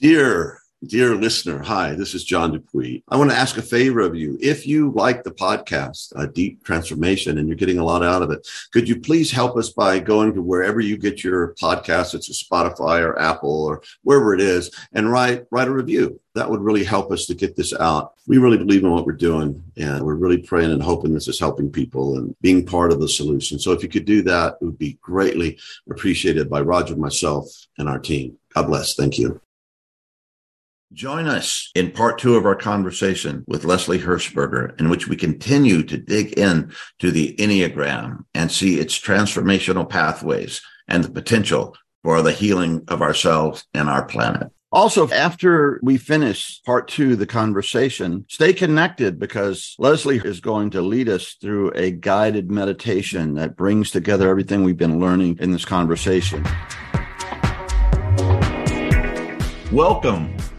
Dear Dear listener, hi, this is John Dupuy. I want to ask a favor of you. If you like the podcast, A Deep Transformation, and you're getting a lot out of it, could you please help us by going to wherever you get your podcast? It's a Spotify or Apple or wherever it is, and write write a review. That would really help us to get this out. We really believe in what we're doing, and we're really praying and hoping this is helping people and being part of the solution. So if you could do that, it would be greatly appreciated by Roger, myself, and our team. God bless. Thank you. Join us in part two of our conversation with Leslie Hershberger, in which we continue to dig in to the Enneagram and see its transformational pathways and the potential for the healing of ourselves and our planet. Also, after we finish part two of the conversation, stay connected because Leslie is going to lead us through a guided meditation that brings together everything we've been learning in this conversation. Welcome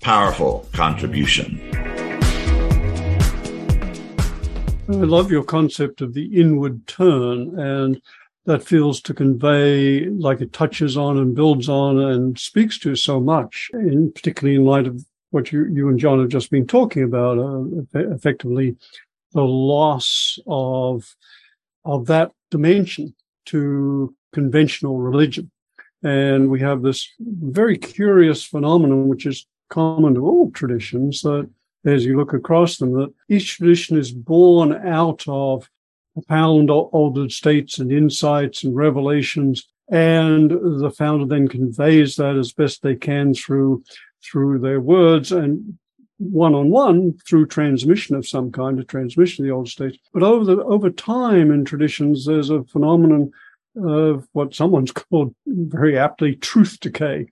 powerful contribution. I love your concept of the inward turn, and that feels to convey like it touches on and builds on and speaks to so much, in particularly in light of what you, you and John have just been talking about, uh, effectively the loss of of that dimension to conventional religion. And we have this very curious phenomenon, which is common to all traditions, that as you look across them, that each tradition is born out of profound altered states and insights and revelations. And the founder then conveys that as best they can through, through their words and one on one through transmission of some kind, of transmission of the old states. But over the, over time in traditions, there's a phenomenon of what someone's called very aptly truth decay,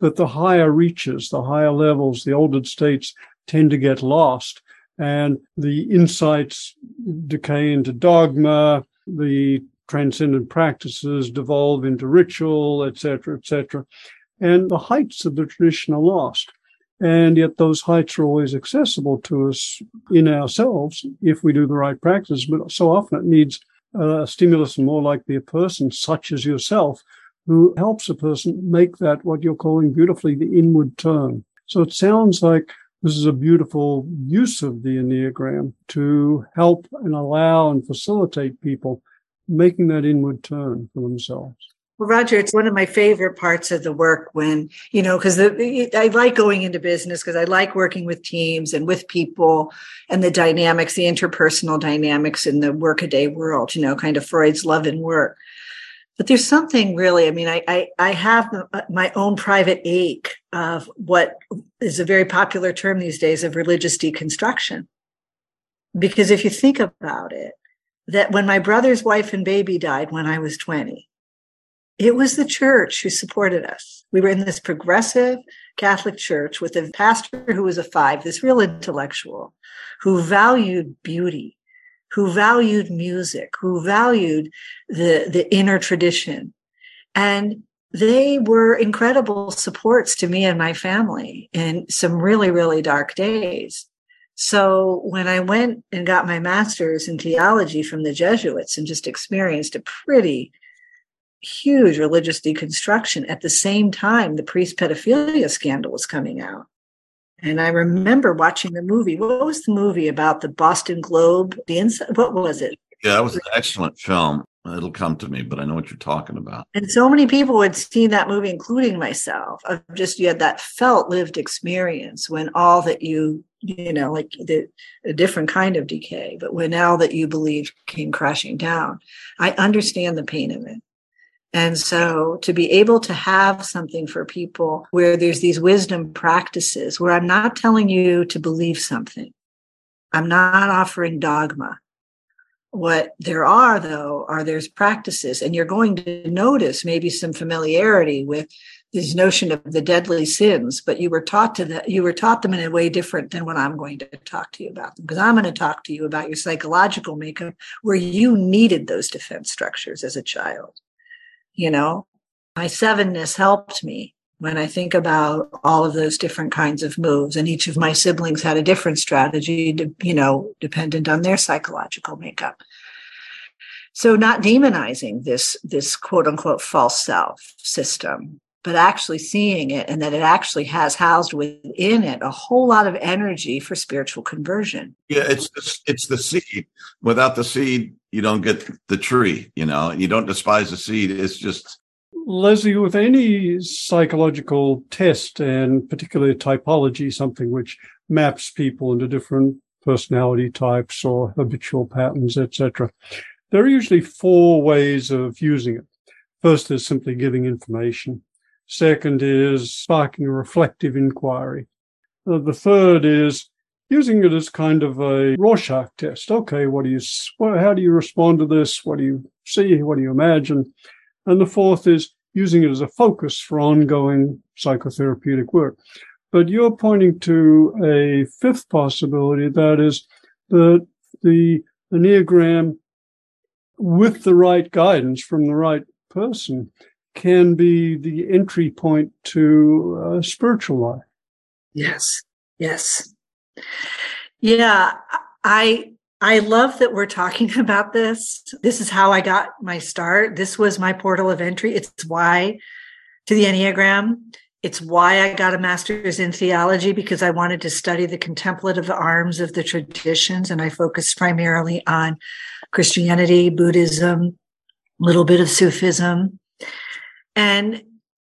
that the higher reaches, the higher levels, the altered states tend to get lost and the insights decay into dogma, the transcendent practices devolve into ritual, etc., etc. And the heights of the tradition are lost. And yet those heights are always accessible to us in ourselves if we do the right practice. But so often it needs a stimulus and more likely a person such as yourself who helps a person make that what you're calling beautifully the inward turn. So it sounds like this is a beautiful use of the Enneagram to help and allow and facilitate people making that inward turn for themselves. Well, Roger, it's one of my favorite parts of the work when, you know, because I like going into business because I like working with teams and with people and the dynamics, the interpersonal dynamics in the workaday world, you know, kind of Freud's love and work but there's something really i mean i i, I have uh, my own private ache of what is a very popular term these days of religious deconstruction. Because if you think about it that when my brother's wife and baby died when i was 20 it was the church who supported us. We were in this progressive catholic church with a pastor who was a five this real intellectual who valued beauty who valued music, who valued the, the inner tradition. And they were incredible supports to me and my family in some really, really dark days. So when I went and got my master's in theology from the Jesuits and just experienced a pretty huge religious deconstruction at the same time the priest pedophilia scandal was coming out. And I remember watching the movie. What was the movie about the Boston Globe? The inside, what was it? Yeah, that was an excellent film. It'll come to me, but I know what you're talking about. And so many people had seen that movie, including myself, of just you had that felt lived experience when all that you, you know, like the a different kind of decay, but when all that you believed came crashing down. I understand the pain of it. And so to be able to have something for people where there's these wisdom practices where I'm not telling you to believe something. I'm not offering dogma. What there are though are there's practices and you're going to notice maybe some familiarity with this notion of the deadly sins, but you were taught to that you were taught them in a way different than what I'm going to talk to you about them. Because I'm going to talk to you about your psychological makeup where you needed those defense structures as a child. You know, my sevenness helped me when I think about all of those different kinds of moves, and each of my siblings had a different strategy, to, you know, dependent on their psychological makeup. So not demonizing this, this quote unquote false self system, but actually seeing it and that it actually has housed within it a whole lot of energy for spiritual conversion. Yeah, it's the, it's the seed. Without the seed, you don't get the tree, you know, you don't despise the seed. It's just Leslie, with any psychological test and particularly typology, something which maps people into different personality types or habitual patterns, etc., there are usually four ways of using it. First is simply giving information. Second is sparking a reflective inquiry. The third is using it as kind of a Rorschach test. Okay, what do you, how do you respond to this? What do you see? What do you imagine? And the fourth is using it as a focus for ongoing psychotherapeutic work. But you're pointing to a fifth possibility that is that the Enneagram, with the right guidance from the right person, can be the entry point to a spiritual life. Yes. Yes. Yeah. I I love that we're talking about this. This is how I got my start. This was my portal of entry. It's why to the Enneagram. It's why I got a master's in theology because I wanted to study the contemplative arms of the traditions. And I focused primarily on Christianity, Buddhism, a little bit of Sufism. And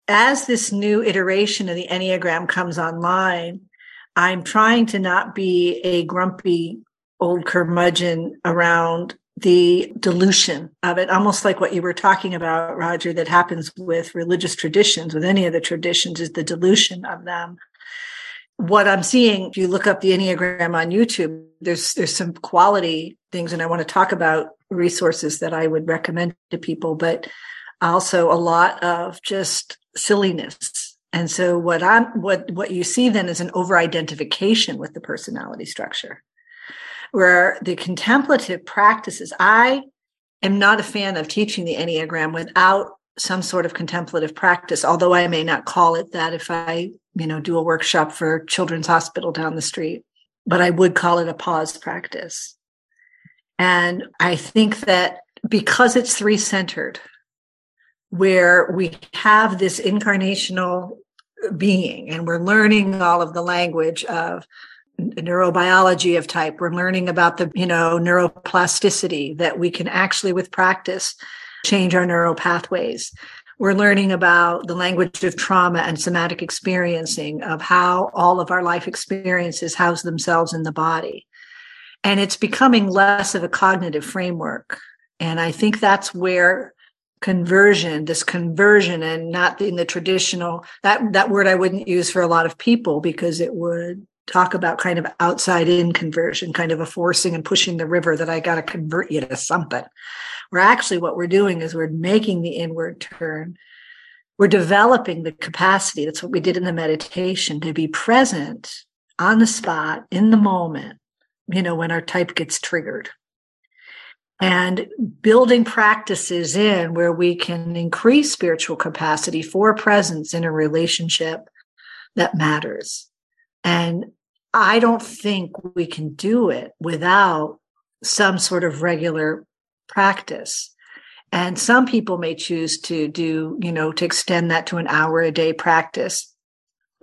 as this new iteration of the Enneagram comes online, I'm trying to not be a grumpy old curmudgeon around the dilution of it, almost like what you were talking about, Roger, that happens with religious traditions, with any of the traditions, is the dilution of them. What I'm seeing, if you look up the Enneagram on YouTube, there's there's some quality things, and I want to talk about resources that I would recommend to people, but also a lot of just silliness. And so what I'm what what you see then is an over identification with the personality structure where the contemplative practices, I am not a fan of teaching the Enneagram without some sort of contemplative practice, although I may not call it that if I, you know, do a workshop for Children's Hospital down the street, but I would call it a pause practice. And I think that because it's three centered, where we have this incarnational being and we're learning all of the language of neurobiology of type. We're learning about the, you know, neuroplasticity that we can actually with practice change our neural pathways. We're learning about the language of trauma and somatic experiencing of how all of our life experiences house themselves in the body. And it's becoming less of a cognitive framework. And I think that's where conversion, this conversion and not in the traditional, that, that word I wouldn't use for a lot of people because it would talk about kind of outside in conversion, kind of a forcing and pushing the river that I got to convert you to something. Where actually what we're doing is we're making the inward turn. We're developing the capacity. That's what we did in the meditation to be present on the spot in the moment, you know, when our type gets triggered. And building practices in where we can increase spiritual capacity for presence in a relationship that matters and I don't think we can do it without some sort of regular practice. And some people may choose to do, you know, to extend that to an hour a day practice.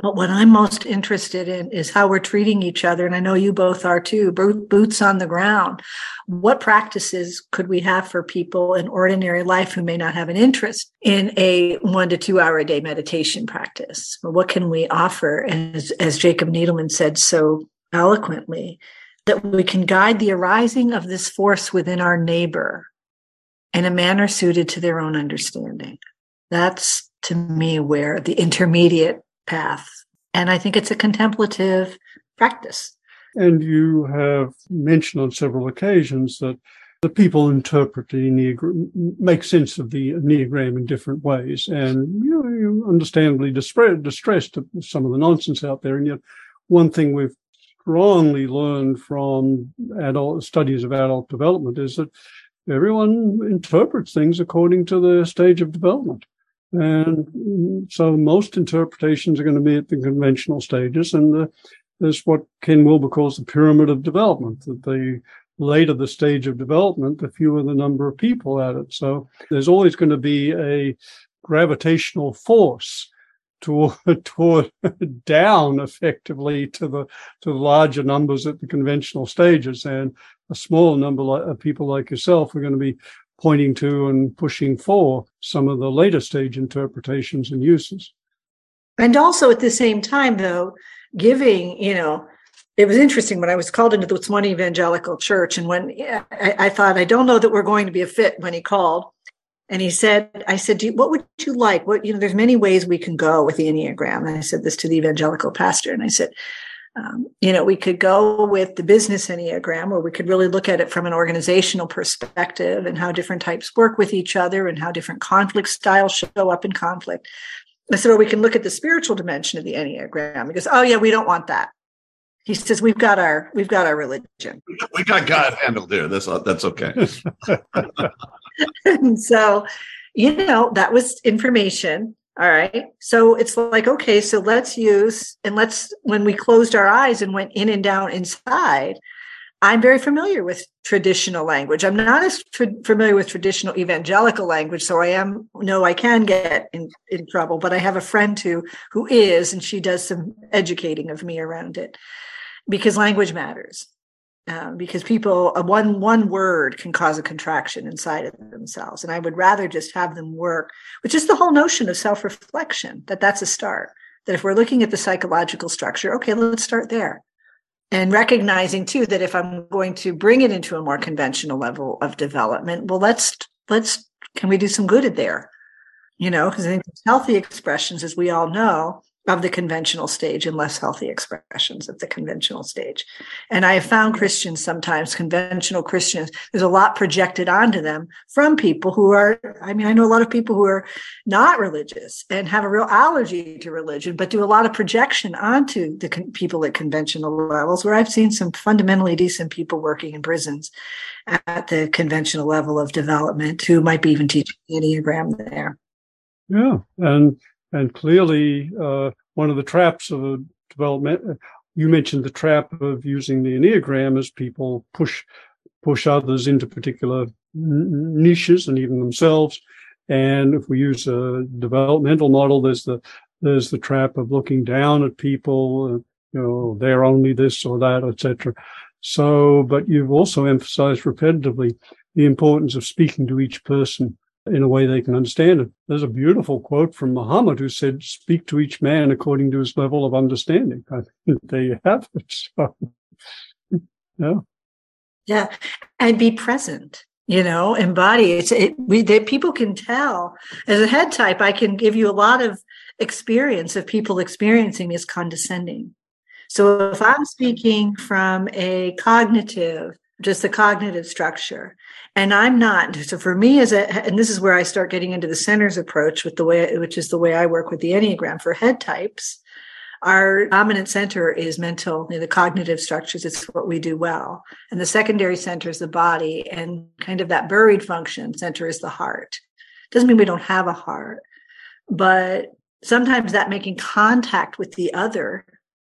But what I'm most interested in is how we're treating each other. And I know you both are too, boots on the ground. What practices could we have for people in ordinary life who may not have an interest in a one to two hour a day meditation practice? What can we offer? As, as Jacob Needleman said so eloquently, that we can guide the arising of this force within our neighbor in a manner suited to their own understanding. That's to me where the intermediate path. And I think it's a contemplative practice. And you have mentioned on several occasions that the people interpret the Enneagram, make sense of the Enneagram in different ways. And you know, you're understandably distressed at some of the nonsense out there. And yet, one thing we've strongly learned from adult studies of adult development is that everyone interprets things according to their stage of development. And so most interpretations are going to be at the conventional stages. And the, there's what Ken Wilber calls the pyramid of development, that the later the stage of development, the fewer the number of people at it. So there's always going to be a gravitational force toward, toward down effectively to the to the larger numbers at the conventional stages and a small number of people like yourself are going to be pointing to and pushing for some of the later stage interpretations and uses and also at the same time though giving you know it was interesting when I was called into the one evangelical church, and when I, I, thought, I don't know that we're going to be a fit when he called. And he said, I said, you, what would you like? What, you know, there's many ways we can go with the Enneagram. And I said this to the evangelical pastor. And I said, um, you know, we could go with the business Enneagram, where we could really look at it from an organizational perspective and how different types work with each other and how different conflict styles show up in conflict. I said, or we can look at the spiritual dimension of the Enneagram. He goes, oh, yeah, we don't want that. He says, we've got our, we've got our religion. We got God handled here. That's, that's okay. and so, you know, that was information. All right. So it's like, okay, so let's use, and let's, when we closed our eyes and went in and down inside, I'm very familiar with traditional language. I'm not as familiar with traditional evangelical language, so I am no, I can get in, in trouble. But I have a friend who who is, and she does some educating of me around it, because language matters um, because people a one one word can cause a contraction inside of themselves. And i would rather just have them work with just the whole notion of self-reflection that that's a start. That if we're looking at the psychological structure okay let's start there. And recognizing too that if i'm going to bring it into a more conventional level of development well let's let's can we do some good there? You know because i think healthy expressions as we all know of the conventional stage and less healthy expressions of the conventional stage. And I have found Christians sometimes, conventional Christians, there's a lot projected onto them from people who are, I mean, I know a lot of people who are not religious and have a real allergy to religion, but do a lot of projection onto the con- people at conventional levels, where I've seen some fundamentally decent people working in prisons at the conventional level of development who might be even teaching Enneagram there. Yeah. And and clearly, uh, one of the traps of a development, you mentioned the trap of using the Enneagram as people push push others into particular niches and even themselves. And if we use a developmental model, there's the there's the trap of looking down at people, uh, you know, they're only this or that, etc. So, but you've also emphasized repetitively the importance of speaking to each person in a way they can understand it. There's a beautiful quote from Muhammad who said, Speak to each man according to his level of understanding. I think there you have it. So, yeah. Yeah. And be present, you know, embody it. it we, they, people can tell. As a head type, I can give you a lot of experience of people experiencing as condescending. So if I'm speaking from a cognitive, just the cognitive structure, and i'm not so for me as a and this is where i start getting into the centers approach with the way which is the way i work with the enneagram for head types. Our dominant center is mental the cognitive structures it's what we do well. And the secondary center is the body and kind of that buried function center is the heart. Doesn't mean we don't have a heart but sometimes that making contact with the other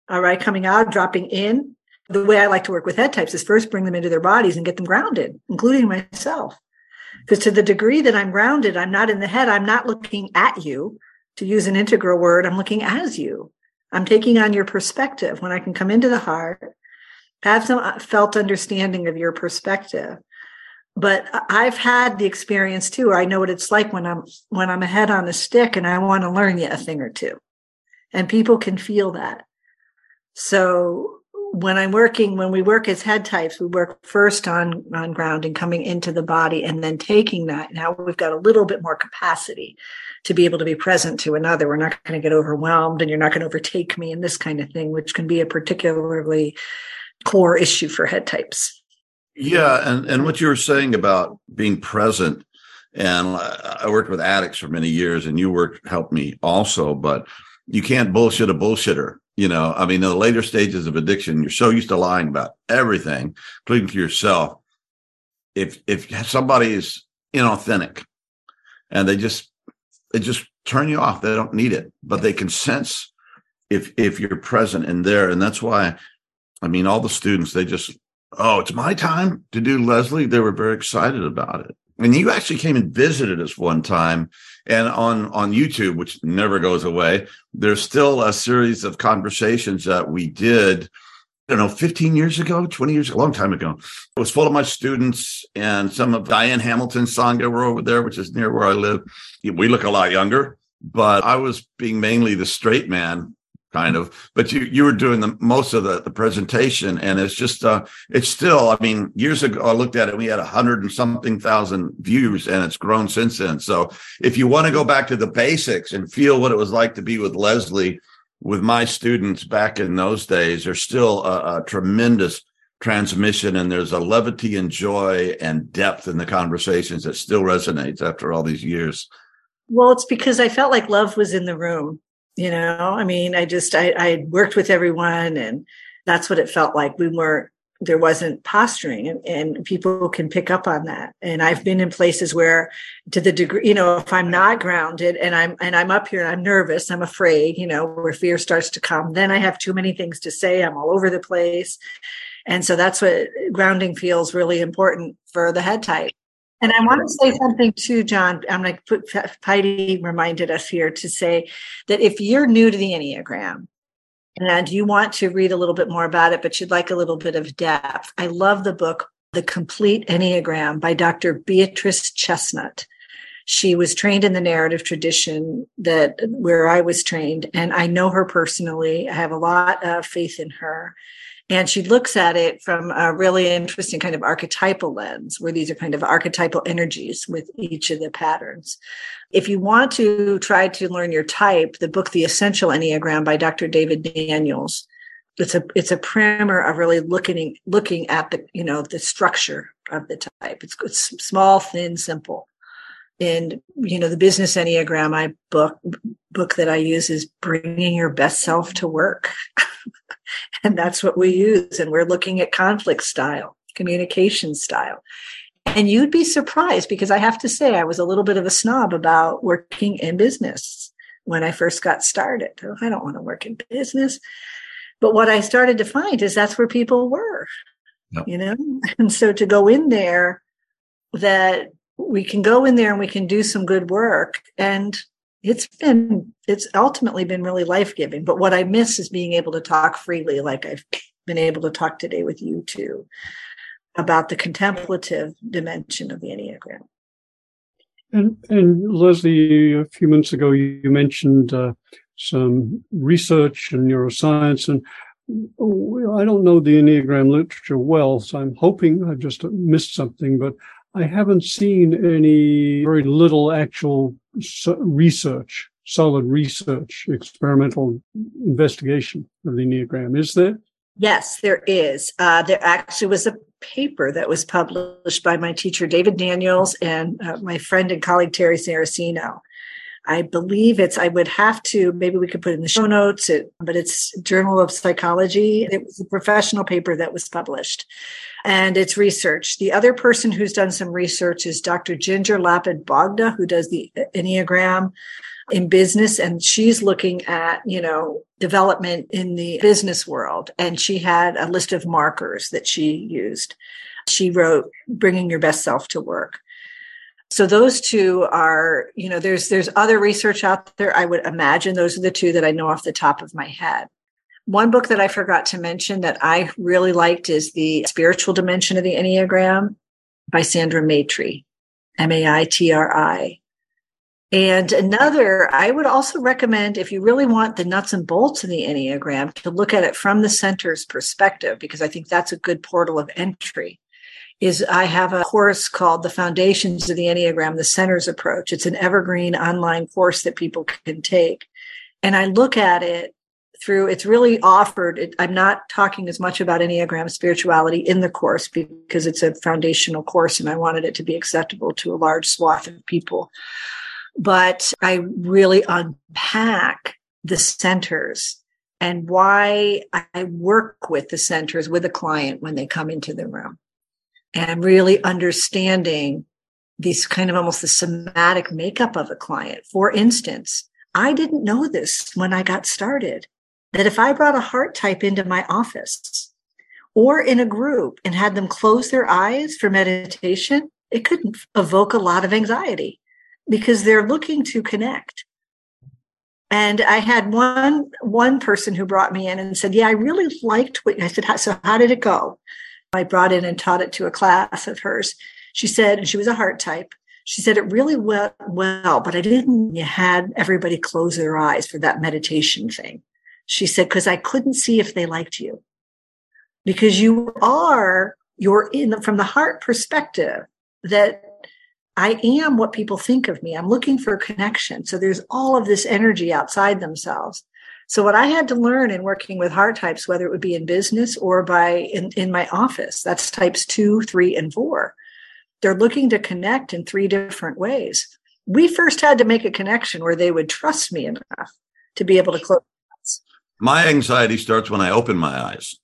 all right coming out dropping in the way I like to work with head types is first bring them into their bodies and get them grounded, including myself. Because to the degree that I'm grounded, I'm not in the head, I'm not looking at you. To use an integral word, I'm looking as you. I'm taking on your perspective when I can come into the heart, have some felt understanding of your perspective. But I've had the experience too. I know what it's like when I'm when I'm a head on a stick and I want to learn you a thing or two. And people can feel that. So when I'm working, when we work as head types, we work first on, on grounding, coming into the body, and then taking that. Now we've got a little bit more capacity to be able to be present to another. We're not going to get overwhelmed and you're not going to overtake me and this kind of thing, which can be a particularly core issue for head types. Yeah, and and what you were saying about being present, and I worked with addicts for many years, and you worked helped me also, but you can't bullshit a bullshitter. You know, I mean, in the later stages of addiction, you're so used to lying about everything, including to yourself. If if somebody is inauthentic, and they just they just turn you off, they don't need it, but they can sense if if you're present and there, and that's why. I mean, all the students they just oh, it's my time to do Leslie. They were very excited about it. And you actually came and visited us one time. And on, on YouTube, which never goes away, there's still a series of conversations that we did, I don't know, 15 years ago, 20 years, a long time ago. It was full of my students and some of Diane Hamilton's Sangha were over there, which is near where I live. We look a lot younger, but I was being mainly the straight man kind of but you you were doing the most of the, the presentation and it's just uh it's still i mean years ago i looked at it we had a hundred and something thousand views and it's grown since then. So if you want to go back to the basics and feel what it was like to be with leslie with my students back in those days there's still a, a tremendous transmission and there's a levity and joy and depth in the conversations that still resonates after all these years. Well it's because i felt like love was in the room you know i mean i just i i worked with everyone and that's what it felt like. We weren't there wasn't posturing and, and people can pick up on that. And i've been in places where to the degree you know if i'm not grounded and i'm and i'm up here and i'm nervous i'm afraid you know where fear starts to come then i have too many things to say. I'm all over the place. And so that's what grounding feels really important for the head type and I want to say something too, John. I'm going to put Heidi reminded us here to say that if you're new to the Enneagram and you want to read a little bit more about it, but you'd like a little bit of depth, I love the book, The Complete Enneagram by Dr. Beatrice Chestnut. She was trained in the narrative tradition that where I was trained, and I know her personally. I have a lot of faith in her. And she looks at it from a really interesting kind of archetypal lens, where these are kind of archetypal energies with each of the patterns. If you want to try to learn your type, the book The Essential Enneagram by Dr. David Daniels, it's a it's a primer of really looking looking at the you know the structure of the type. It's, it's small, thin, simple. And you know the business enneagram I book book that I use is bringing your best self to work. and that's what we use. And we're looking at conflict style, communication style. And you'd be surprised because I have to say, I was a little bit of a snob about working in business when I first got started. Oh, I don't want to work in business. But what I started to find is that's where people were, you know? And so to go in there, that we can go in there and we can do some good work and it's been it's ultimately been really life-giving but what i miss is being able to talk freely like i've been able to talk today with you too about the contemplative dimension of the enneagram. And, and leslie a few months ago you, mentioned uh, some research in neuroscience and I don't know the Enneagram literature well, so I'm hoping I've just missed something, but I haven't seen any very little actual research, solid research, experimental investigation of the Enneagram. Is there? Yes, there is. Uh, there actually was a paper that was published by my teacher, David Daniels, and uh, my friend and colleague, Terry Saracino. I believe it's, I would have to, maybe we could put in the show notes, it, but it's Journal of Psychology. It was a professional paper that was published and it's research. The other person who's done some research is Dr. Ginger Lapid Bogda, who does the Enneagram in business and she's looking at you know development in the business world and she had a list of markers that she used she wrote bringing your best self to work so those two are you know there's there's other research out there i would imagine those are the two that i know off the top of my head one book that I forgot to mention that I really liked is The Spiritual Dimension of the Enneagram by Sandra Maitri, M A I T R I. And another, I would also recommend if you really want the nuts and bolts of the Enneagram to look at it from the center's perspective, because I think that's a good portal of entry. Is I have a course called The Foundations of the Enneagram, the Center's Approach. It's an evergreen online course that people can take. And I look at it through it's really offered it, i'm not talking as much about enneagram spirituality in the course because it's a foundational course and i wanted it to be acceptable to a large swath of people but i really unpack the centers and why i work with the centers with a client when they come into the room and really understanding these kind of almost the somatic makeup of a client for instance I didn't know this when I got started that if I brought a heart type into my office or in a group and had them close their eyes for meditation, it could evoke a lot of anxiety because they're looking to connect. And I had one one person who brought me in and said, "Yeah, I really liked what I said. So how did it go?" I brought in and taught it to a class of hers. She said, and she was a heart type. She said it really went well, but I didn't. You had everybody close their eyes for that meditation thing. She said, because I couldn't see if they liked you. Because you are, you're in the, from the heart perspective that I am what people think of me. I'm looking for a connection. So there's all of this energy outside themselves. So what I had to learn in working with heart types, whether it would be in business or by in, in my office, that's types two, three, and four they're looking to connect in three different ways. We first had to make a connection where they would trust me enough to be able to close. My anxiety starts when I open my eyes.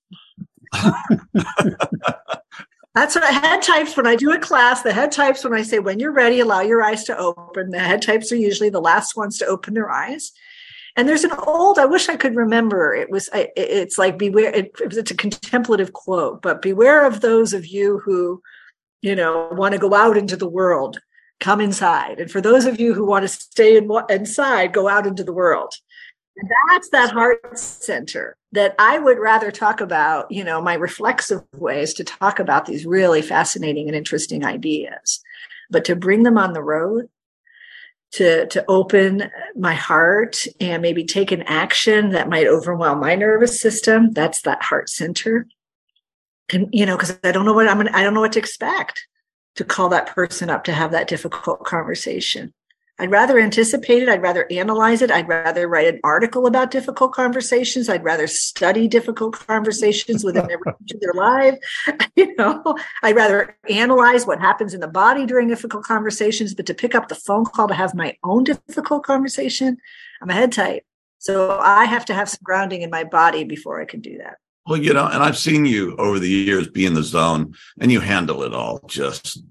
That's what head types when I do a class. The head types when I say, when you're ready, allow your eyes to open. The head types are usually the last ones to open their eyes. And there's an old, I wish I could remember. It was, it's like beware, it, was it's a contemplative quote, but beware of those of you who you know, want to go out into the world, come inside. And for those of you who want to stay in, inside, go out into the world. And that's that heart center that I would rather talk about, you know, my reflexive ways to talk about these really fascinating and interesting ideas. But to bring them on the road, to to open my heart and maybe take an action that might overwhelm my nervous system, that's that heart center and you know, because I don't know what I'm I don't know what to expect to call that person up to have that difficult conversation. I'd rather anticipate it. I'd rather analyze it. I'd rather write an article about difficult conversations. I'd rather study difficult conversations within their, their life. You know, I'd rather analyze what happens in the body during difficult conversations, but to pick up the phone call to have my own difficult conversation, I'm a head type. So I have to have some grounding in my body before I can do that. Well, you know, and I've seen you over the years be in the zone and you handle it all just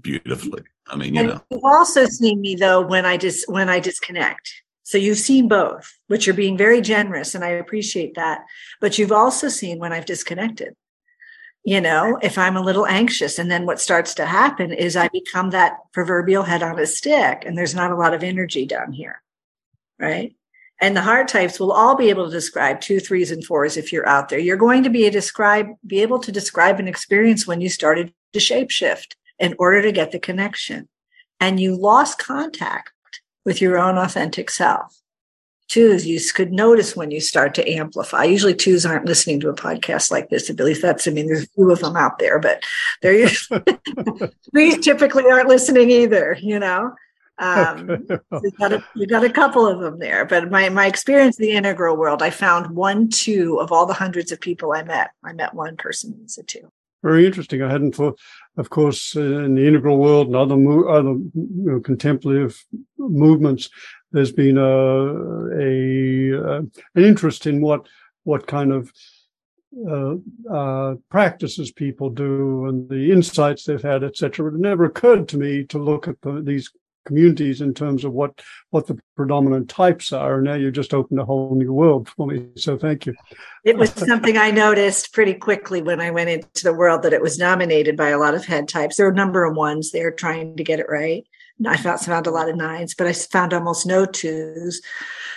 beautifully. I mean, you and know. You've also seen me though when I just when I disconnect. So you've seen both, which you're being very generous and I appreciate that. But you've also seen when I've disconnected. You know, if I'm a little anxious and then what starts to happen is I become that proverbial head on a stick and there's not a lot of energy down here. Right? and the heart types will all be able to describe two, threes, and fours if you're out there. You're going to be a describe, be able to describe an experience when you started to shapeshift in order to get the connection. And you lost contact with your own authentic self. Twos, you could notice when you start to amplify. Usually twos aren't listening to a podcast like this. At least that's, I mean, there's a few of them out there, but they're threes typically aren't listening either, you know? Um, you got a, you got a couple of them there, but my my experience in the integral world, I found one, two of all the hundreds of people I met. I met one person who's a two. Very interesting. I hadn't thought, of course, uh, in the integral world and other mo- other you know, contemplative movements, there's been a, a uh, an interest in what what kind of uh, uh, practices people do and the insights they've had, etc. It never occurred to me to look at the, these communities in terms of what what the predominant types are. And now you just opened a whole new world for me. So thank you. It was something I noticed pretty quickly when I went into the world that it was dominated by a lot of head types. There were a number of ones there trying to get it right. I found, found a lot of nines, but I found almost no twos.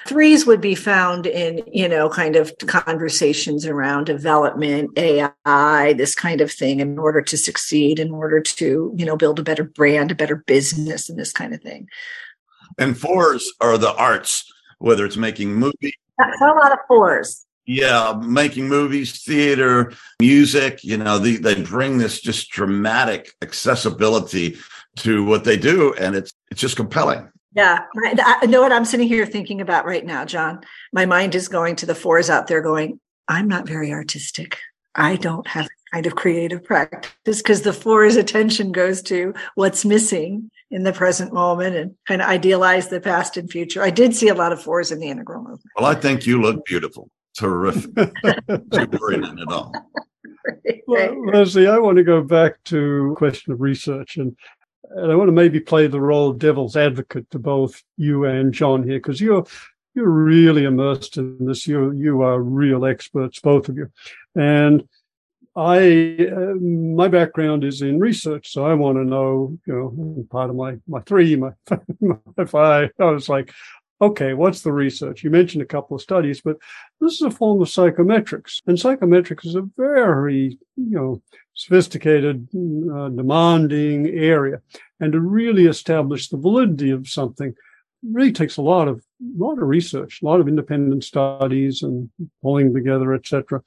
Threes would be found in, you know, kind of conversations around development, AI, this kind of thing in order to succeed, in order to, you know, build a better brand, a better business, and this kind of thing. And fours are the arts, whether it's making movies. That's a lot of fours. Yeah, making movies, theater, music, you know, the, they bring this just dramatic accessibility to what they do and it's it's just compelling Yeah, I know what I'm sitting here thinking about right now, John. My mind is going to the fours out there, going, "I'm not very artistic. I don't have kind of creative practice because the four's attention goes to what's missing in the present moment and kind of idealize the past and future. I did see a lot of fours in the integral movement. Well, I think you look beautiful. Terrific. Not worrying at all. Well, Leslie, I want to go back to question of research and and I want to maybe play the role of devil's advocate to both you and John here, because you're you're really immersed in this. You you are real experts, both of you, and I uh, my background is in research, so I want to know, you know, part of my my three, my, my five. I was like, okay, what's the research? You mentioned a couple of studies, but this is a form of psychometrics, and psychometrics is a very you know sophisticated, uh, demanding area, and to really establish the validity of something really takes a lot of a lot of research, a lot of independent studies, and pulling together, etc.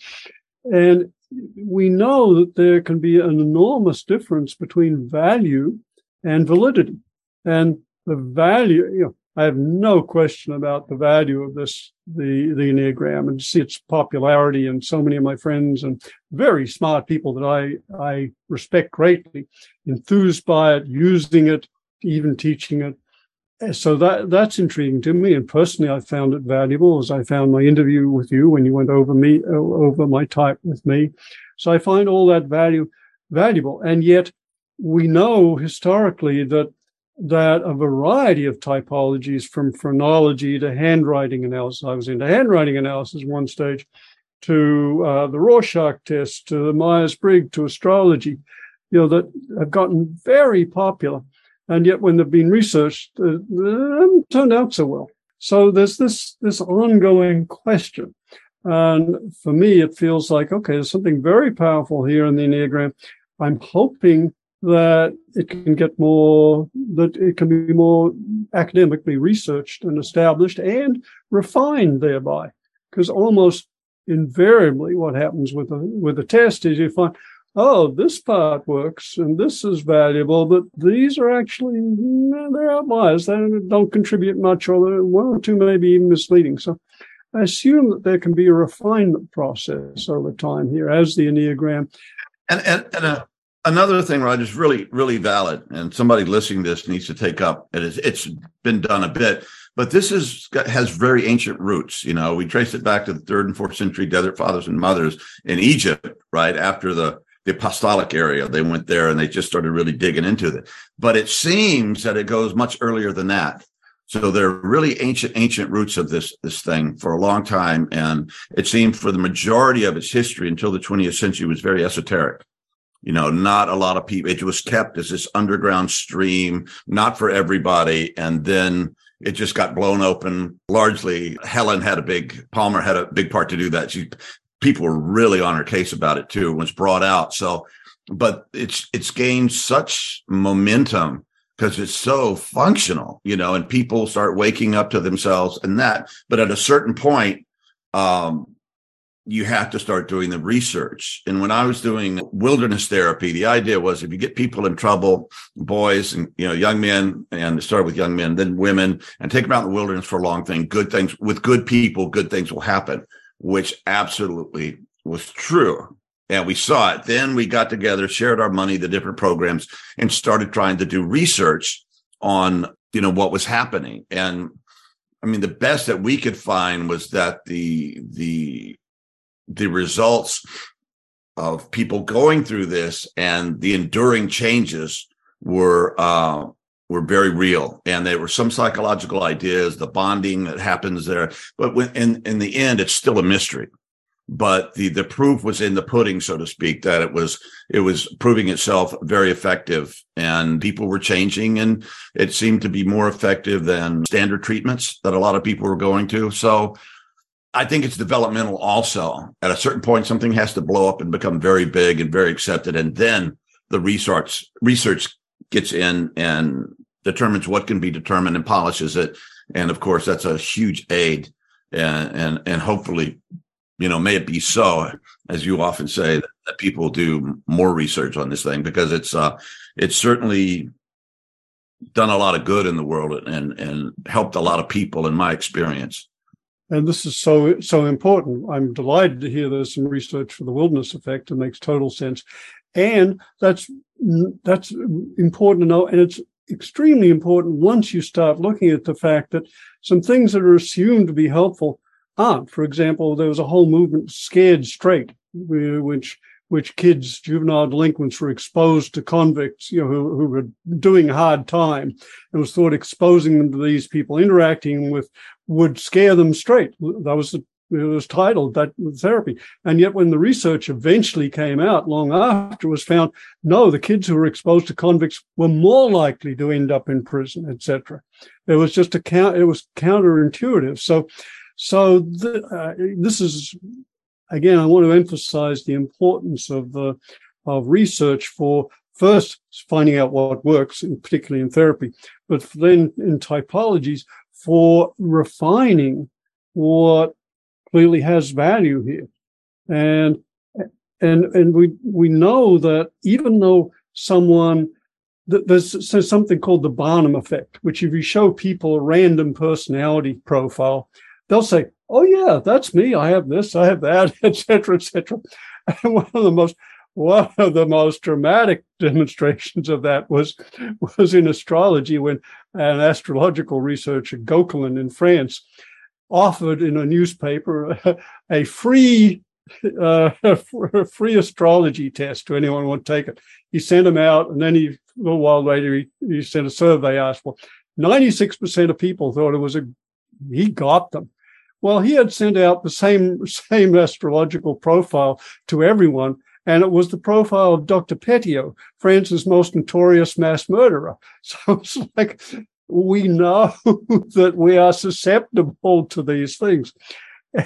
And we know that there can be an enormous difference between value and validity. And the value, you know, I have no question about the value of this, the, the Enneagram and see its popularity and so many of my friends and very smart people that I, I respect greatly, enthused by it, using it, even teaching it. So that that's intriguing to me. And personally i found it valuable as i found my interview with you when you went over me over my type with me. So i find all that value valuable. And yet we know historically that that a variety of typologies from phrenology to handwriting analysis i was into handwriting analysis one stage to uh, the rorschach test to the myers-briggs to astrology you know that have gotten very popular and yet when they've been researched, they haven't turned out so well. So there's this this ongoing question, and for me, it feels like okay, there's something very powerful here in the enneagram. I'm hoping that it can get more that it can be more academically researched and established and refined thereby because almost invariably what happens with a with a test is you find oh, this part works and this is valuable, but these are actually, they're outliers. They don't contribute much or one or two may be even misleading. So I assume that there can be a refinement process over time here as the Enneagram. And, and, and uh, another thing, Roger, is really, really valid. And somebody listening to this needs to take up. It is, it's been done a bit, but this is has very ancient roots. You know, we trace it back to the third and fourth century desert fathers and mothers in Egypt, right after the the apostolic area. They went there and they just started really digging into it. But it seems that it goes much earlier than that. So there are really ancient, ancient roots of this, this thing for a long time. And it seemed for the majority of its history until the 20th century was very esoteric. You know, not a lot of people, it was kept as this underground stream, not for everybody. And then it just got blown open. Largely, Helen had a big, Palmer had a big part to do that. She people were really on her case about it too. It was brought out. So, but it's it's gained such momentum because it's so functional, you know, and people start waking up to themselves and that. But at a certain point, um, you have to start doing the research. And when I was doing wilderness therapy, the idea was if you get people in trouble, boys and you know young men, and start with young men, then women, and take them out in the wilderness for a long thing, good things with good people, good things will happen which absolutely was true. And we saw it. Then we got together, shared our money, the different programs, and started trying to do research on, you know, what was happening. And I mean, the best that we could find was that the the the results of people going through this and the enduring changes were uh, were very real. And there were some psychological ideas the bonding that happens there. But when in in the end it's still a mystery. But the the proof was in the pudding so to speak that it was it was proving itself very effective. And people were changing and it seemed to be more effective than standard treatments that a lot of people were going to. So I think it's developmental also. At a certain point, something has to blow up and become very big and very accepted. And then the research research gets in and determines what can be determined and polishes it. And of course, that's a huge aid. And, and, and hopefully, you know, may it be so, as you often say, that, that people do more research on this thing because it's, uh, it's certainly done a lot of good in the world and and helped a lot of people in my experience. And this is so so important. I'm delighted to hear there's some research for the wilderness effect. It makes total sense, and that's that's important to know. And it's extremely important once you start looking at the fact that some things that are assumed to be helpful aren't. For example, there was a whole movement, Scared Straight, which which kids, juvenile delinquents, were exposed to convicts, you know, who, who were doing hard time, It was thought exposing them to these people, interacting with, would scare them straight. That was it was titled that therapy. And yet when the research eventually came out long after was found, no, the kids who were exposed to convicts were more likely to end up in prison, etc. It was just a count, it was counterintuitive. So, so the, uh, this is again, I want to emphasize the importance of the of research for first finding out what works, particularly in therapy, but then in typologies for refining what clearly has value here. And and and we we know that even though someone there's, there's something called the Barnum effect, which if you show people a random personality profile, they'll say, "Oh yeah, that's me. I have this, I have that, etc., etc." And one of the most one of the most dramatic demonstrations of that was was in astrology when an astrological researcher Gauquelin in France offered in a newspaper a free uh, a free astrology test to anyone who would take it. He sent them out, and then he a little while later he, he sent a survey. Asked, well, ninety six percent of people thought it was a he got them. Well, he had sent out the same same astrological profile to everyone, and it was the profile of Dr. Petiot, France's most notorious mass murderer. So it's like we know that we are susceptible to these things.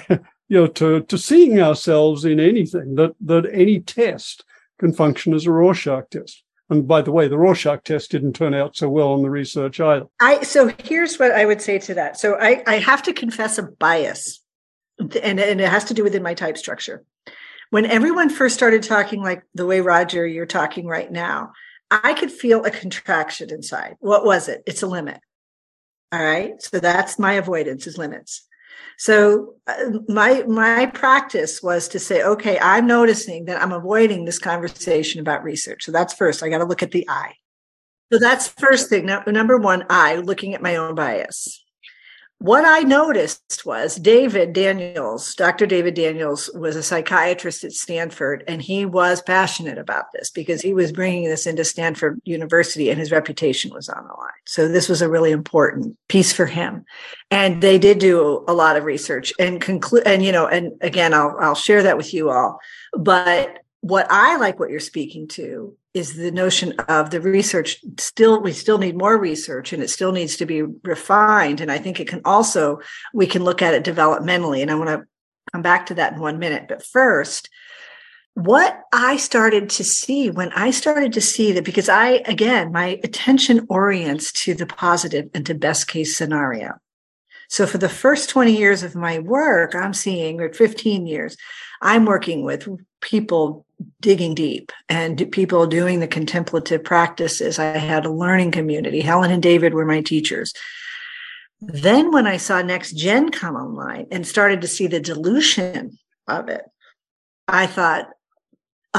you know, to, to seeing ourselves in anything, that, that any test can function as a Rorschach test. And by the way, the Rorschach test didn't turn out so well on the research either. I so here's what I would say to that. So I, I have to confess a bias, and, and it has to do within my type structure. When everyone first started talking like the way Roger you're talking right now, I could feel a contraction inside. What was it? It's a limit. All right. So that's my avoidance is limits. So uh, my my practice was to say, okay, I'm noticing that I'm avoiding this conversation about research. So that's first. I got to look at the I. So that's first thing. Now, number one, I looking at my own bias what I noticed was David Daniels, Dr. David Daniels was a psychiatrist at Stanford, and he was passionate about this because he was bringing this into Stanford University and his reputation was on the line. So this was a really important piece for him. And they did do a lot of research and conclude, and, you know, and again, I'll, I'll share that with you all. But what I like what you're speaking to is the notion of the research still we still need more research and it still needs to be refined. And i think it can also we can look at it developmentally. And i want to come back to that in one minute. But first what i started to see when i started to see that because i again my attention orients to the positive and to best case scenario. So for the first 20 years of my work i'm seeing or 15 years i'm working with people digging deep and people doing the contemplative practices. I had a learning community. Helen and David were my teachers. Then, when I saw Next Gen come online and started to see the dilution of it, I thought,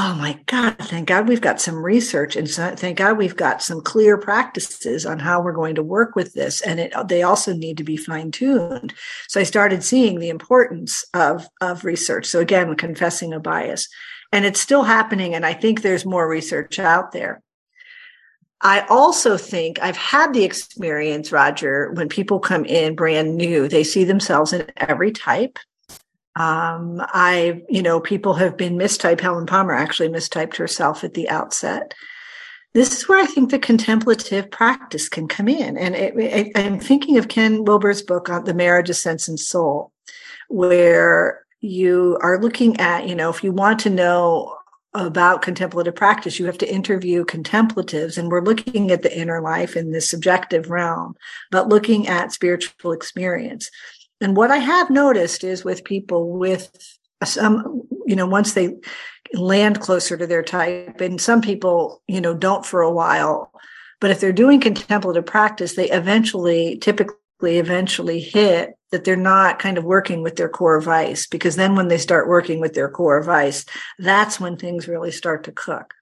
oh my God, thank God we've got some research and so, thank God we've got some clear practices on how we're going to work with this. And it, they also need to be fine tuned. So I started seeing the importance of, of research. So again, confessing a bias and it's still happening. And I think there's more research out there. I also think I've had the experience, Roger, when people come in brand new, they see themselves in every type. Um, I, you know, people have been mistyped. Helen Palmer actually mistyped herself at the outset. This is where I think the contemplative practice can come in. And it, it, I'm thinking of Ken Wilber's book on the marriage of sense and soul, where you are looking at, you know, if you want to know about contemplative practice, you have to interview contemplatives. And we're looking at the inner life in the subjective realm, but looking at spiritual experience. And what I have noticed is with people with some, you know, once they land closer to their type, and some people, you know, don't for a while, But if they're doing contemplative practice, they eventually, typically, eventually hit that they're not kind of working with their core vice because then when they start working with their core vice, that's when things really start to cook.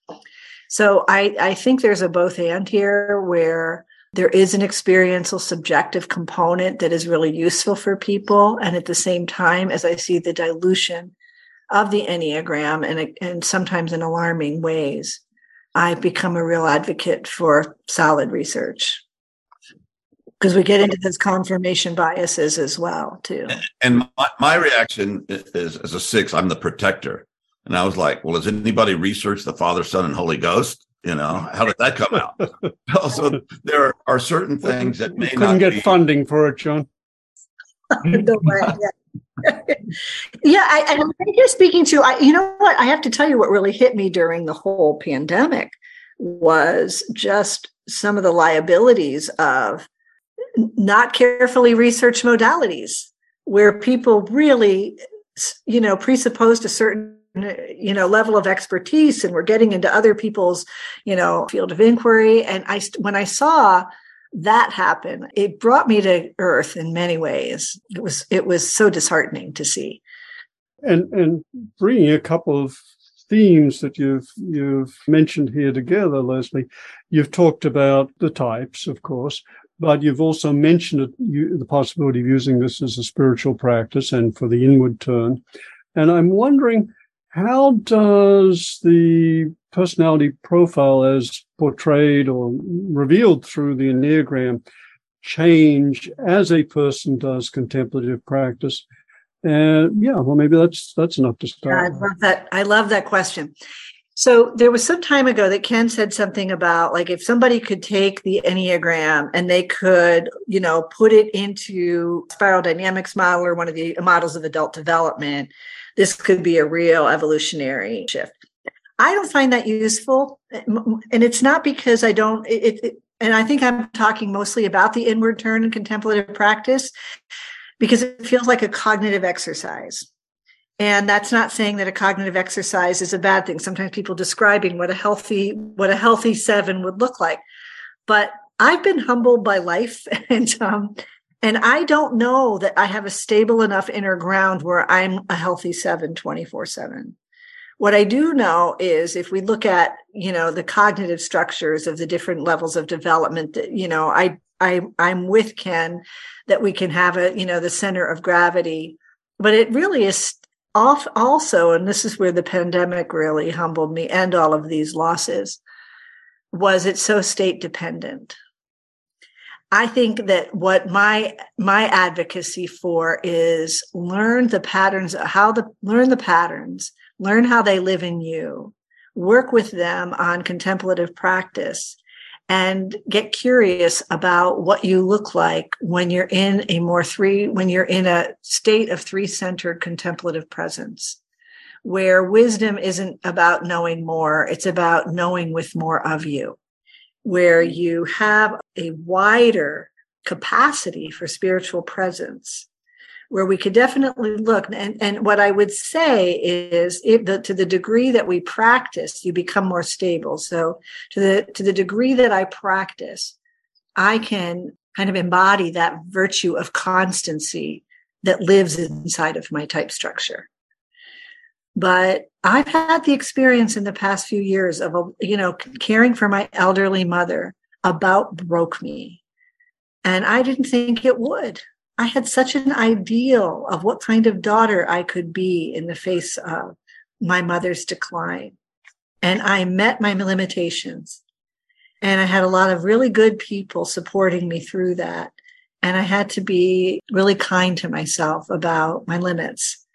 So I, I think there's a both and here where there is an experiential subjective component that is really useful for people. And at the same time, as I see the dilution of the Enneagram and, and sometimes in alarming ways, I've become a real advocate for solid research. Because we get into those confirmation biases as well too. And my, my reaction is as a six i'm the protector. And i was like well has anybody researched the father son and holy ghost you know how did that come out oh, also, there are certain things that may couldn't not get be, funding for it john no way, yeah. yeah, I, I think you're speaking to. I, you know what? I have to tell you what really hit me during the whole pandemic was just some of the liabilities of not carefully researched modalities, where people really, you know, presupposed a certain you know level of expertise and we're getting into other people's you know field of inquiry. And i when i saw that happen it brought me to earth in many ways. It was it was so disheartening to see. And and bringing a couple of themes that you've you've mentioned here together leslie. You've talked about the types of course but you've also mentioned it, you, the possibility of using this as a spiritual practice and for the inward turn. And i'm wondering how does the personality profile as portrayed or revealed through the Enneagram change as a person does contemplative practice? And yeah, well, maybe that's that's enough to start. Yeah, I love that. I love that question. So there was some time ago that Ken said something about like if somebody could take the Enneagram and they could, you know, put it into spiral dynamics model or one of the models of adult development, this could be a real evolutionary shift. I don't find that useful. And it's not because I don't, it, it, and I think I'm talking mostly about the inward turn and contemplative practice because it feels like a cognitive exercise. And that's not saying that a cognitive exercise is a bad thing. Sometimes people describing what a healthy, what a healthy seven would look like. But I've been humbled by life and, um, and I don't know that I have a stable enough inner ground where I'm a healthy seven 24 seven. What I do know is if we look at, you know, the cognitive structures of the different levels of development that, you know, I, I, I'm with Ken that we can have a, you know, the center of gravity, but it really is off also, and this is where the pandemic really humbled me and all of these losses, was it so state dependent. I think that what my my advocacy for is learn the patterns how the learn the patterns learn how they live in you, work with them on contemplative practice, and get curious about what you look like when you're in a more three, when you're in a state of three centered contemplative presence, where wisdom isn't about knowing more, it's about knowing with more of you, where you have a wider capacity for spiritual presence where we could definitely look. And, and what I would say is the, to the degree that we practice, you become more stable. So to the, to the degree that I practice, I can kind of embody that virtue of constancy that lives inside of my type structure. But I've had the experience in the past few years of, you know, caring for my elderly mother about broke me. And I didn't think it would. I had such an ideal of what kind of daughter I could be in the face of my mother's decline. And I met my limitations. And I had a lot of really good people supporting me through that. And I had to be really kind to myself about my limits.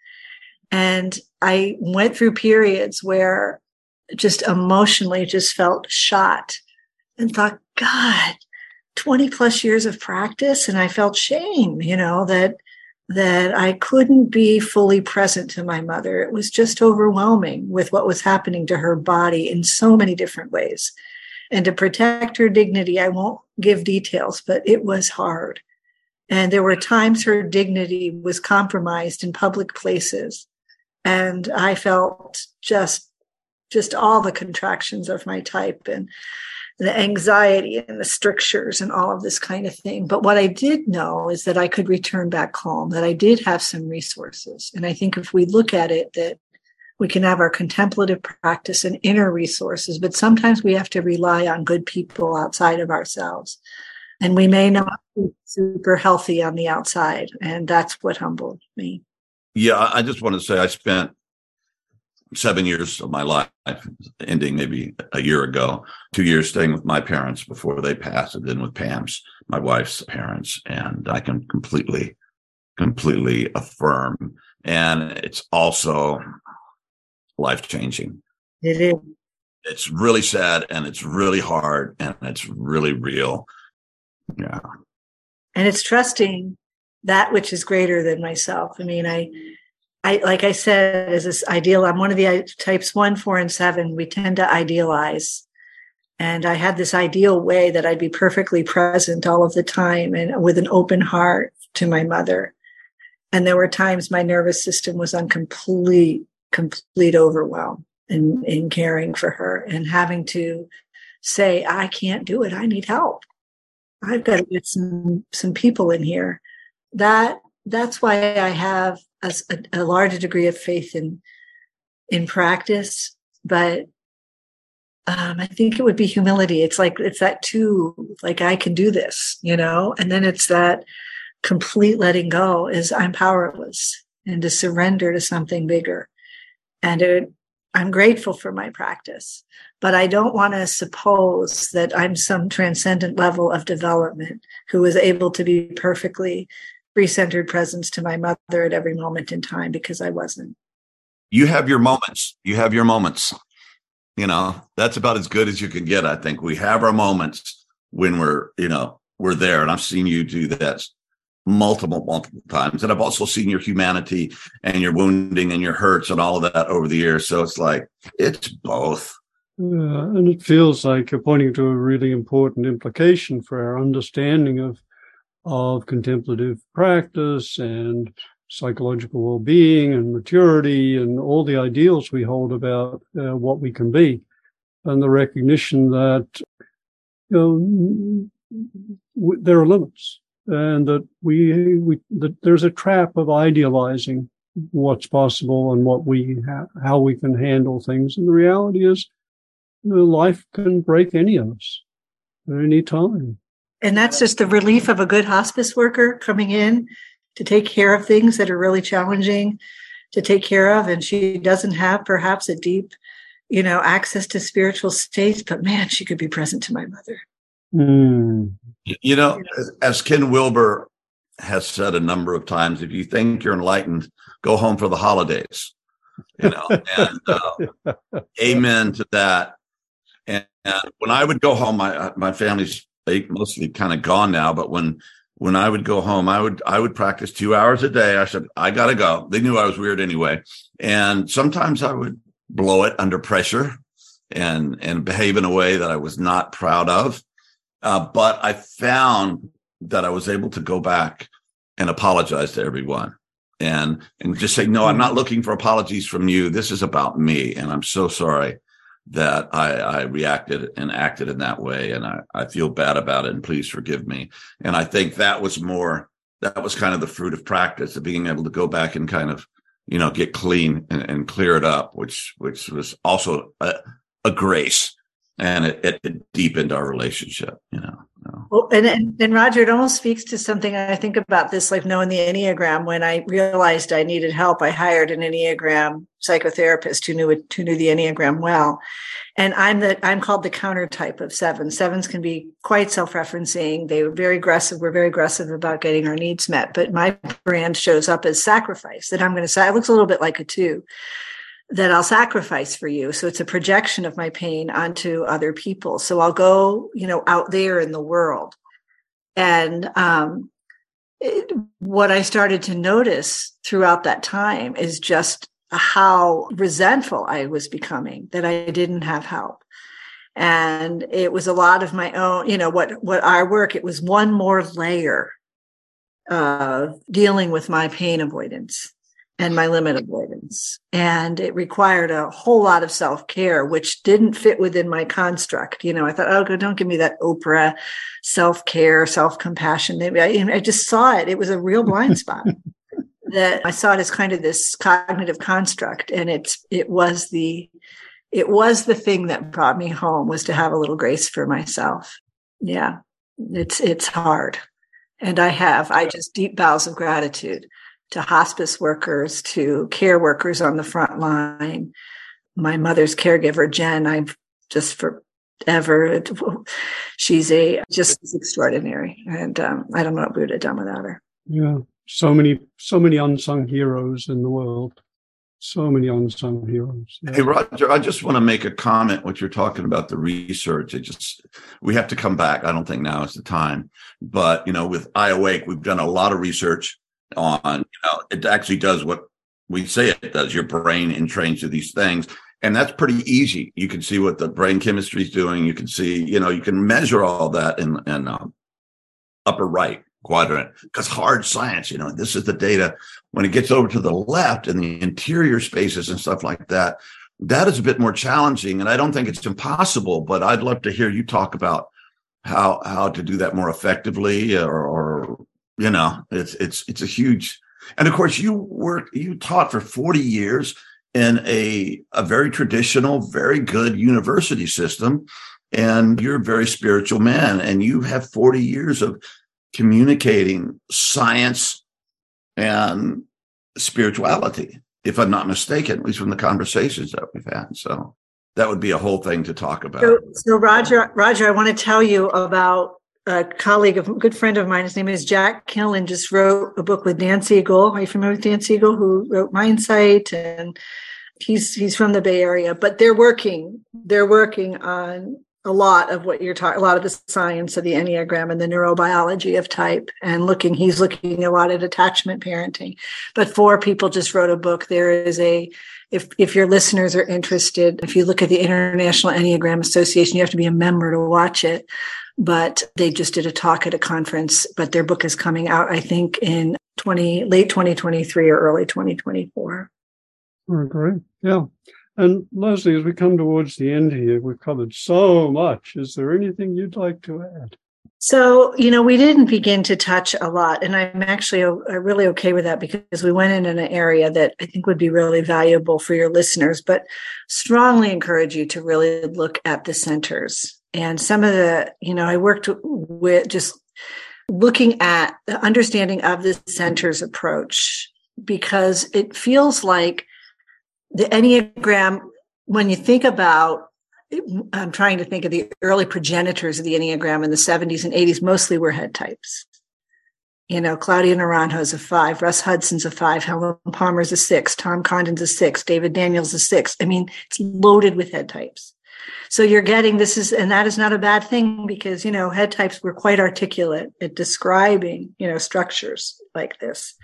And I went through periods where just emotionally just felt shot and thought, God, 20 plus years of practice and I felt shame, you know, that that I couldn't be fully present to my mother. It was just overwhelming with what was happening to her body in so many different ways. And to protect her dignity, I won't give details, but it was hard. And there were times her dignity was compromised in public places. And I felt just, just all the contractions of my type. And the anxiety and the strictures and all of this kind of thing. But what I did know is that I could return back home, that I did have some resources. And I think if we look at it, that we can have our contemplative practice and inner resources, but sometimes we have to rely on good people outside of ourselves. And we may not be super healthy on the outside. And that's what humbled me. Yeah, I just want to say I spent seven years of my life, ending maybe a year ago, two years staying with my parents before they passed, and then with Pam's, my wife's parents. And I can completely, completely affirm. And it's also life changing. It is. It's really sad and it's really hard and it's really real. Yeah. And it's trusting that which is greater than myself. I mean, I, I, like I said, as this ideal, I'm one of the types one, four, and seven. We tend to idealize. And I had this ideal way that I'd be perfectly present all of the time and with an open heart to my mother. And there were times my nervous system was on complete, complete overwhelm in, in caring for her and having to say, I can't do it. I need help. I've got to get some, some people in here. That, that's why I have a, a large degree of faith in in practice, but um, I think it would be humility. It's like it's that too, like I can do this, you know, and then it's that complete letting go is I'm powerless and to surrender to something bigger. And it, I'm grateful for my practice, but I don't want to suppose that I'm some transcendent level of development who is able to be perfectly pre-centered presence to my mother at every moment in time because I wasn't. You have your moments. You have your moments. You know, that's about as good as you can get. I think we have our moments when we're, you know, we're there. And I've seen you do that multiple, multiple times. And I've also seen your humanity and your wounding and your hurts and all of that over the years. So it's like, it's both. Yeah, and it feels like you're pointing to a really important implication for our understanding of of contemplative practice and psychological well-being and maturity and all the ideals we hold about uh, what we can be. And the recognition that you know w- there are limits and that we, we that there's a trap of idealizing what's possible and what we ha- how we can handle things. And the reality is you know, life can break any of us at any time and that's just the relief of a good hospice worker coming in to take care of things that are really challenging to take care of. And she doesn't have perhaps a deep, you know, access to spiritual states, but man, she could be present to my mother. Mm. You know, as Ken Wilber has said a number of times, if you think you're enlightened, go home for the holidays. You know, and uh, amen to that. And, and, when I would go home, my my family's they mostly kind of gone now, but when when I would go home, I would I would practice two hours a day. I said, I gotta go. They knew I was weird anyway. And sometimes I would blow it under pressure and and behave in a way that I was not proud of. Uh, but I found that I was able to go back and apologize to everyone and and just say, no, I'm not looking for apologies from you. This is about me. And I'm so sorry that I, I, reacted and acted in that way. And I, I feel bad about it and please forgive me. And I think that was more, that was kind of the fruit of practice of being able to go back and kind of, you know, get clean and, and clear it up, which, which was also a, a grace and it, it, it deepened our relationship, you know. Well, and, and, and Roger, it almost speaks to something I think about this, like knowing the Enneagram. When I realized I needed help, I hired an Enneagram psychotherapist who knew it, who knew the Enneagram well. And I'm the I'm called the counter type of seven. Sevens can be quite self-referencing. They were very aggressive. We're very aggressive about getting our needs met. But my brand shows up as sacrifice. That I'm going to say it looks a little bit like a two that I'll sacrifice for you. So it's a projection of my pain onto other people. So I'll go, you know, out there in the world. And um, it, what I started to notice throughout that time is just how resentful I was becoming that I didn't have help. And it was a lot of my own, you know, what what our work, it was one more layer of dealing with my pain avoidance and my limit avoidance. And it required a whole lot of self care, which didn't fit within my construct. You know, I thought, oh, don't give me that Oprah self care, self compassion. Maybe I, I just saw it. It was a real blind spot. that I saw it as kind of this cognitive construct, and it's it was the it was the thing that brought me home was to have a little grace for myself. Yeah, it's it's hard, and I have I just deep bows of gratitude to hospice workers, to care workers on the front line. My mother's caregiver, Jen, I've just forever, she's a just extraordinary. And um, I don't know what we would have done without her. Yeah. So many, so many unsung heroes in the world. So many unsung heroes. Yeah. Hey, Roger, I just want to make a comment. What you're talking about the research, it just we have to come back. I don't think now is the time, but you know, with iAwake, we've done a lot of research on, you know, it actually does what we say it does. Your brain entrains to these things. And that's pretty easy. You can see what the brain chemistry is doing. You can see, you know, you can measure all that in, in um, upper right quadrant because hard science, you know, this is the data. When it gets over to the left and the interior spaces and stuff like that, that is a bit more challenging. And I don't think it's impossible, but I'd love to hear you talk about how how to do that more effectively or, or you know, it's it's it's a huge, and of course you work you taught for forty years in a a very traditional, very good university system, and you're a very spiritual man, and you have forty years of communicating science and spirituality, if I'm not mistaken, at least from the conversations that we've had. So that would be a whole thing to talk about. So, so Roger, Roger, I want to tell you about a colleague of a good friend of mine. His name is Jack Killen. Just wrote a book with Dan Siegel. Are you familiar with Dan Siegel, who wrote Mindsight? And he's he's from the Bay Area. But they're working. They're working on a lot of what you're talking. A lot of the science of the enneagram and the neurobiology of type. And looking, he's looking a lot at attachment parenting. But four people just wrote a book. There is a if if your listeners are interested, if you look at the International Enneagram Association, you have to be a member to watch it but they just did a talk at a conference, but their book is coming out, I think, in 20, late 2023 or early 2024. Oh, great. Yeah. And Leslie, as we come towards the end here, we've covered so much. Is there anything you'd like to add? So, you know, we didn't begin to touch a lot, and I'm actually uh, really okay with that because we went in an area that I think would be really valuable for your listeners, but strongly encourage you to really look at the centers and some of the you know i worked with just looking at the understanding of the center's approach because it feels like the enneagram when you think about i'm trying to think of the early progenitors of the enneagram in the 70s and 80s mostly were head types you know, Claudio Naranjo's a five, Russ Hudson's a five, Helen Palmer's a six, Tom Condon's a six, David Daniels a six. I mean, it's loaded with head types. So you're getting this is, and that is not a bad thing because, you know, head types were quite articulate at describing, you know, structures like this.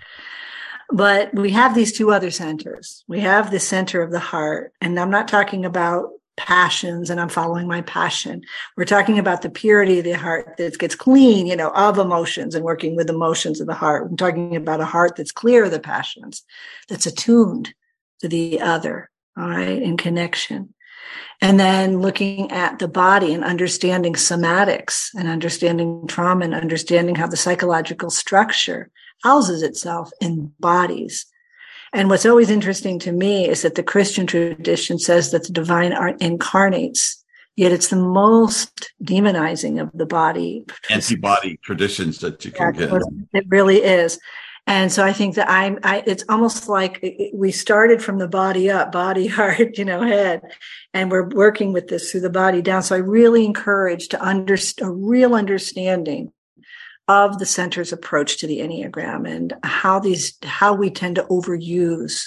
But we have these two other centers. We have the center of the heart, and I'm not talking about passions and I'm following my passion. We're talking about the purity of the heart that gets clean, you know, of emotions and working with emotions of the heart. I'm talking about a heart that's clear of the passions, that's attuned to the other, all right, in connection. And then looking at the body and understanding somatics and understanding trauma and understanding how the psychological structure houses itself in bodies. And what's always interesting to me is that the Christian tradition says that the divine art incarnates, yet it's the most demonizing of the body. Antibody traditions that you can yeah, get. It really is. And so I think that I'm, I, it's almost like we started from the body up, body, heart, you know, head, and we're working with this through the body down. So I really encourage to understand a real understanding of the center's approach to the Enneagram and how these, how we tend to overuse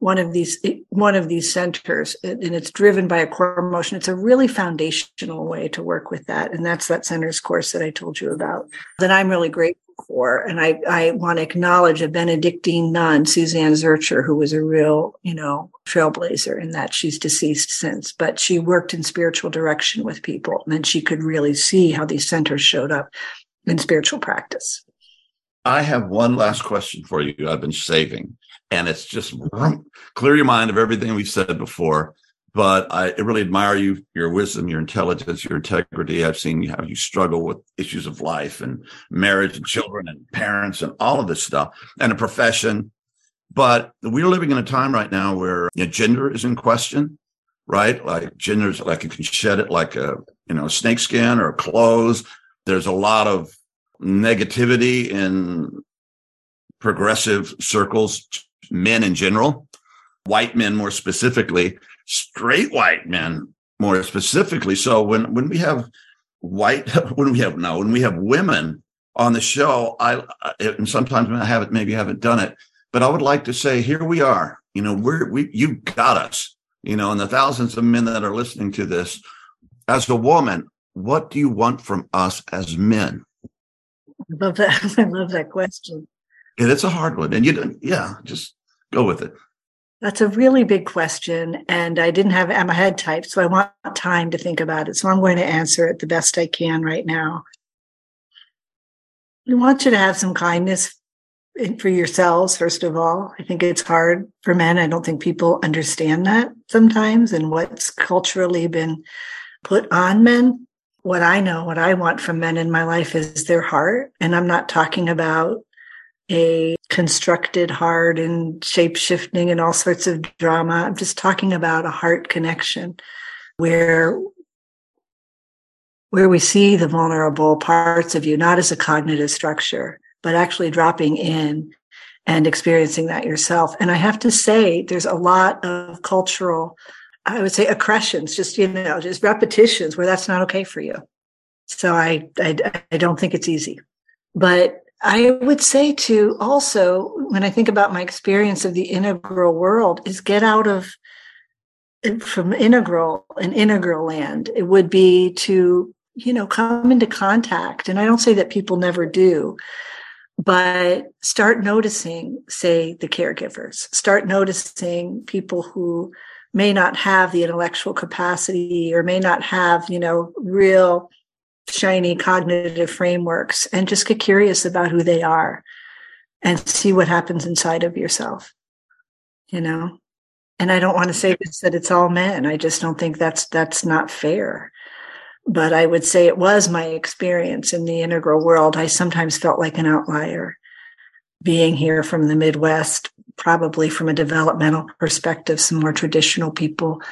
one of these one of these centers and it's driven by a core emotion it's a really foundational way to work with that and that's that centers course that i told you about that i'm really grateful for. And I, I want to acknowledge a Benedictine nun, Suzanne Zuercher, who was a real, you know, trailblazer in that she's deceased since, but she worked in spiritual direction with people and she could really see how these centers showed up in spiritual practice. I have one last question for you. I've been saving, and it's just clear your mind of everything we've said before. But I really admire you, your wisdom, your intelligence, your integrity. I've seen how you struggle with issues of life and marriage and children and parents and all of this stuff and a profession. But we're living in a time right now where you know, gender is in question, right? Like gender's like you can shed it like a you know snakeskin or clothes. There's a lot of negativity in progressive circles, men in general, white men more specifically, straight white men more specifically. So when when we have white, when we have no, when we have women on the show, I and sometimes I haven't maybe haven't done it, but I would like to say here we are. You know, we're we you got us. You know, and the thousands of men that are listening to this, as a woman, what do you want from us as men? I love that. I love that question. Yeah, that's a hard one. And you don't, yeah, just go with it. That's a really big question. And I didn't have I'm a head type, so I want time to think about it. So I'm going to answer it the best I can right now. We want you to have some kindness for yourselves, first of all. I think it's hard for men. I don't think people understand that sometimes and what's culturally been put on men what I know, what I want from men in my life is their heart. And I'm not talking about a constructed heart and shape shifting and all sorts of drama. I'm just talking about a heart connection where where we see the vulnerable parts of you not as a cognitive structure but actually dropping in and experiencing that yourself and i have to say there's a lot of cultural I would say accretions, just you know, just repetitions where that's not okay for you. So I, I, I don't think it's easy, but I would say to also when I think about my experience of the integral world is get out of from integral and integral land. It would be to you know come into contact, and I don't say that people never do, but start noticing, say, the caregivers. Start noticing people who may not have the intellectual capacity or may not have, you know, real shiny cognitive frameworks and just get curious about who they are and see what happens inside of yourself, you know? And I don't want to say this, that it's all men. I just don't think that's, that's not fair. But I would say it was my experience in the integral world. I sometimes felt like an outlier being here from the Midwest, probably from a developmental perspective, some more traditional people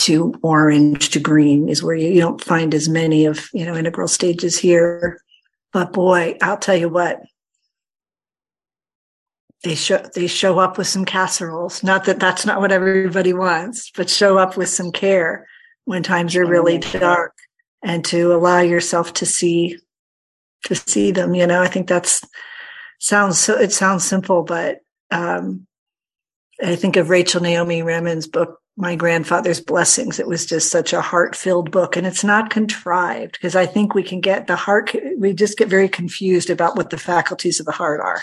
to orange to green is where you, you don't find as many of, you know, integral stages here. But boy, I'll tell you what, they show they show up with some casseroles. Not that that's not what everybody wants, but show up with some care when times are really dark, and to allow yourself to see to see them. You know, I think that's sounds so it sounds simple, but um, I think of Rachel Naomi Remen's book, My Grandfather's Blessings. It was just such a heart filled book, and it's not contrived because I think we can get the heart, we just get very confused about what the faculties of the heart are.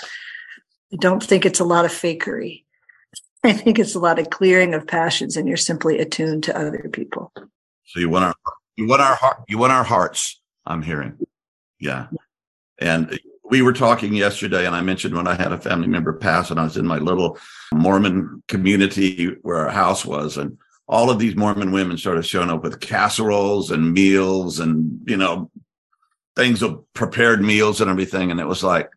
I don't think it's a lot of fakery. I think it's a lot of clearing of passions, and you're simply attuned to other people. So you want our you want our heart you want our hearts. I'm hearing, yeah, and we were talking yesterday, and I mentioned when I had a family member pass, and I was in my little Mormon community where our house was, and all of these Mormon women started showing up with casseroles and meals, and you know, things of prepared meals and everything, and it was like,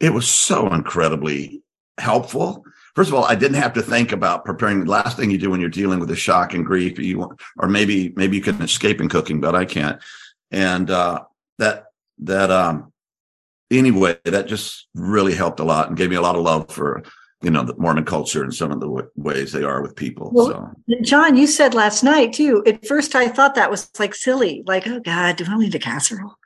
it was so incredibly helpful. First of all, I didn't have to think about preparing. The last thing you do when you're dealing with a shock and grief, you or maybe maybe you can escape in cooking, but I can't. And uh, that that um anyway, that just really helped a lot and gave me a lot of love for you know the Mormon culture and some of the w- ways they are with people. Well, so. John, you said last night too. At first, I thought that was like silly, like oh God, do I need a casserole?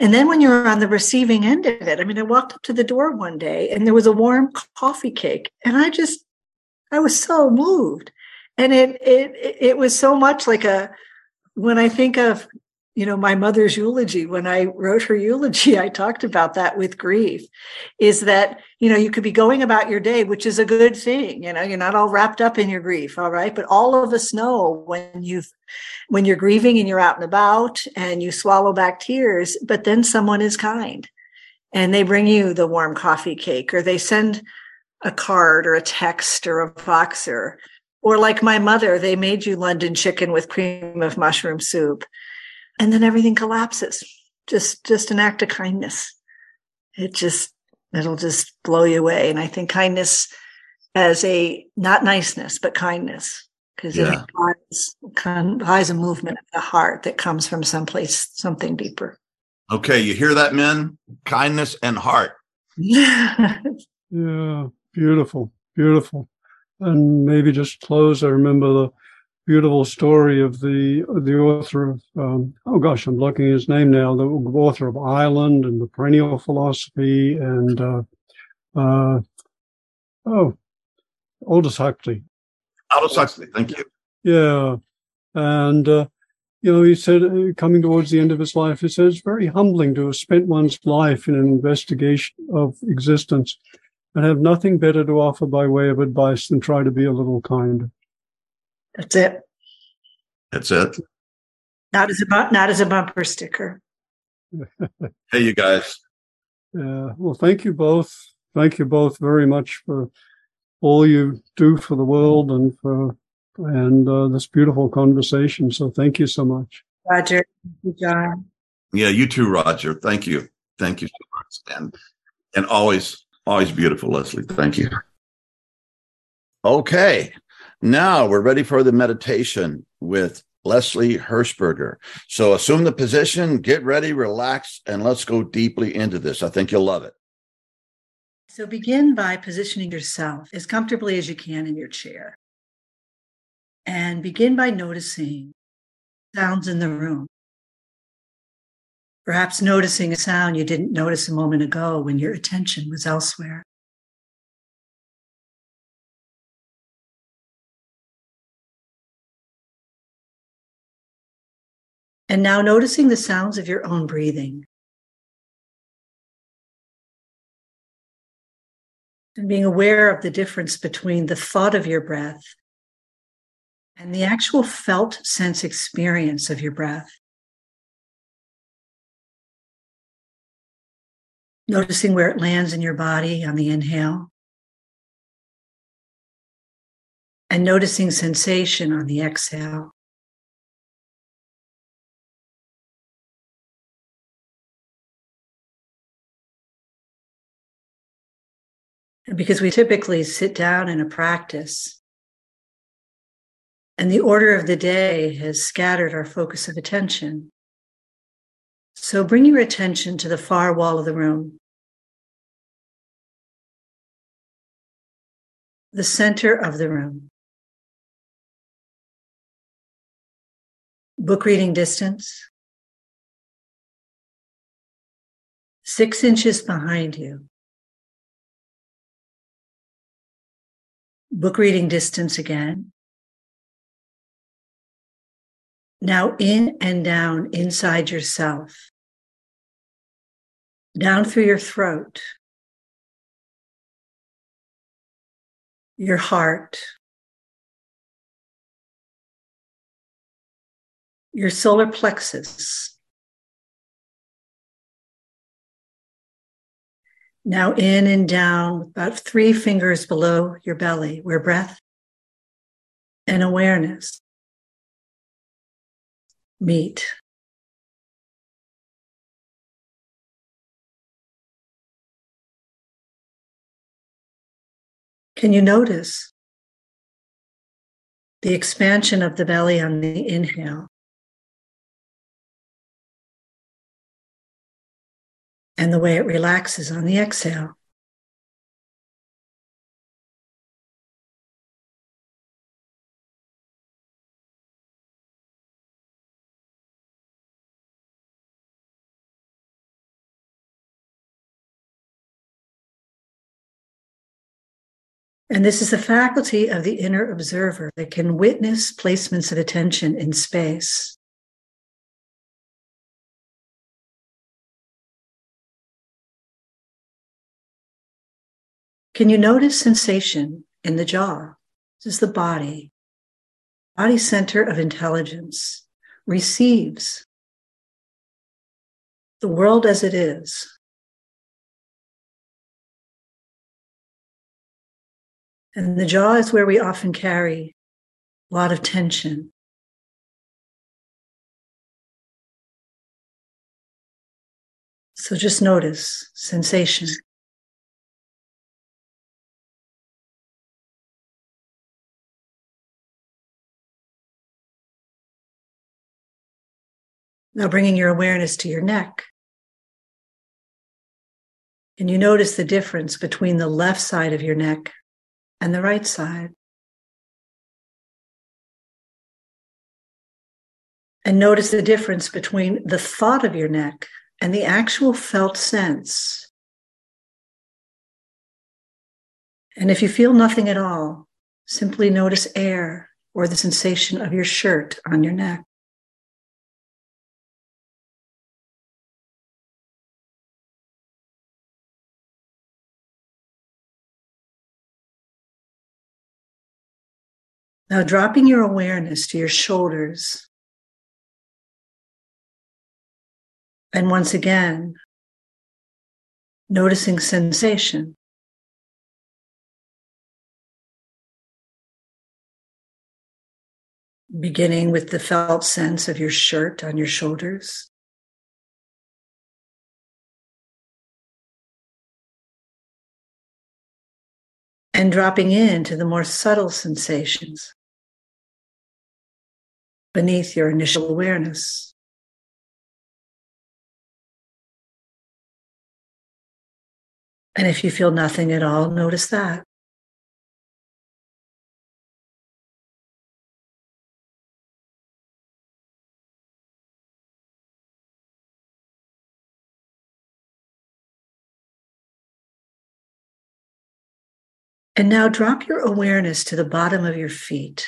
And then when you're on the receiving end of it, I mean, I walked up to the door one day and there was a warm coffee cake, and I just, I was so moved, and it it it was so much like a when I think of you know my mother's eulogy when i wrote her eulogy i talked about that with grief is that you know you could be going about your day which is a good thing you know you're not all wrapped up in your grief all right but all of us know when you've when you're grieving and you're out and about and you swallow back tears but then someone is kind and they bring you the warm coffee cake or they send a card or a text or a Voxer. Or like my mother, they made you London chicken with cream of mushroom soup. And then everything collapses. Just just an act of kindness. It just it'll just blow you away. And I think kindness as a not niceness, but kindness, because yeah. it implies, implies a movement of the heart that comes from someplace, something deeper. Okay, you hear that, men? Kindness and heart. yeah, beautiful, beautiful. And maybe just close. I remember the beautiful story of the the author of um, oh gosh, I'm blocking his name now. The author of Island and the Perennial Philosophy and uh, uh, oh, Aldous Huxley. Aldous Huxley, thank you. Yeah, and uh, you know, he said, uh, coming towards the end of his life, he says, it's very humbling to have spent one's life in an investigation of existence and have nothing better to offer by way of advice than try to be a little kinder. That's it. That's it. Not as a not as a bumper sticker. hey, you guys. Yeah. Well, thank you both. Thank you both very much for all you do for the world and for and uh, this beautiful conversation. So thank you so much. Roger. John. Yeah, you too, Roger. Thank you. Thank you so much. And and always, always beautiful, Leslie. Thank you. Okay. Now we're ready for the meditation with Leslie Hershberger. So assume the position, get ready, relax, and let's go deeply into this. I think you'll love it. So begin by positioning yourself as comfortably as you can in your chair and begin by noticing sounds in the room. Perhaps noticing a sound you didn't notice a moment ago when your attention was elsewhere. And now noticing the sounds of your own breathing. And being aware of the difference between the thought of your breath and the actual felt sense experience of your breath. Noticing where it lands in your body on the inhale. And noticing sensation on the exhale. Because we typically sit down in a practice and the order of the day has scattered our focus of attention. So bring your attention to the far wall of the room. The center of the room. Book reading distance. Six inches behind you. Book reading distance again. Now in and down inside yourself, down through your throat, your heart, your solar plexus. Now in and down, about three fingers below your belly, where breath and awareness meet. Can you notice the expansion of the belly on the inhale and the way it relaxes on the exhale? And this is the faculty of the inner observer that can witness placements of attention in space. Can you notice sensation in the jaw? This is the body. Body center of intelligence receives the world as it is. And the jaw is where we often carry a lot of tension. So just notice sensation. Now bringing your awareness to your neck. And you notice the difference between the left side of your neck and the right side. And notice the difference between the thought of your neck and the actual felt sense. And if you feel nothing at all, simply notice air or the sensation of your shirt on your neck. Now, dropping your awareness to your shoulders. And once again, noticing sensation. Beginning with the felt sense of your shirt on your shoulders. And dropping into the more subtle sensations beneath your initial awareness. And if you feel nothing at all, notice that. And now drop your awareness to the bottom of your feet.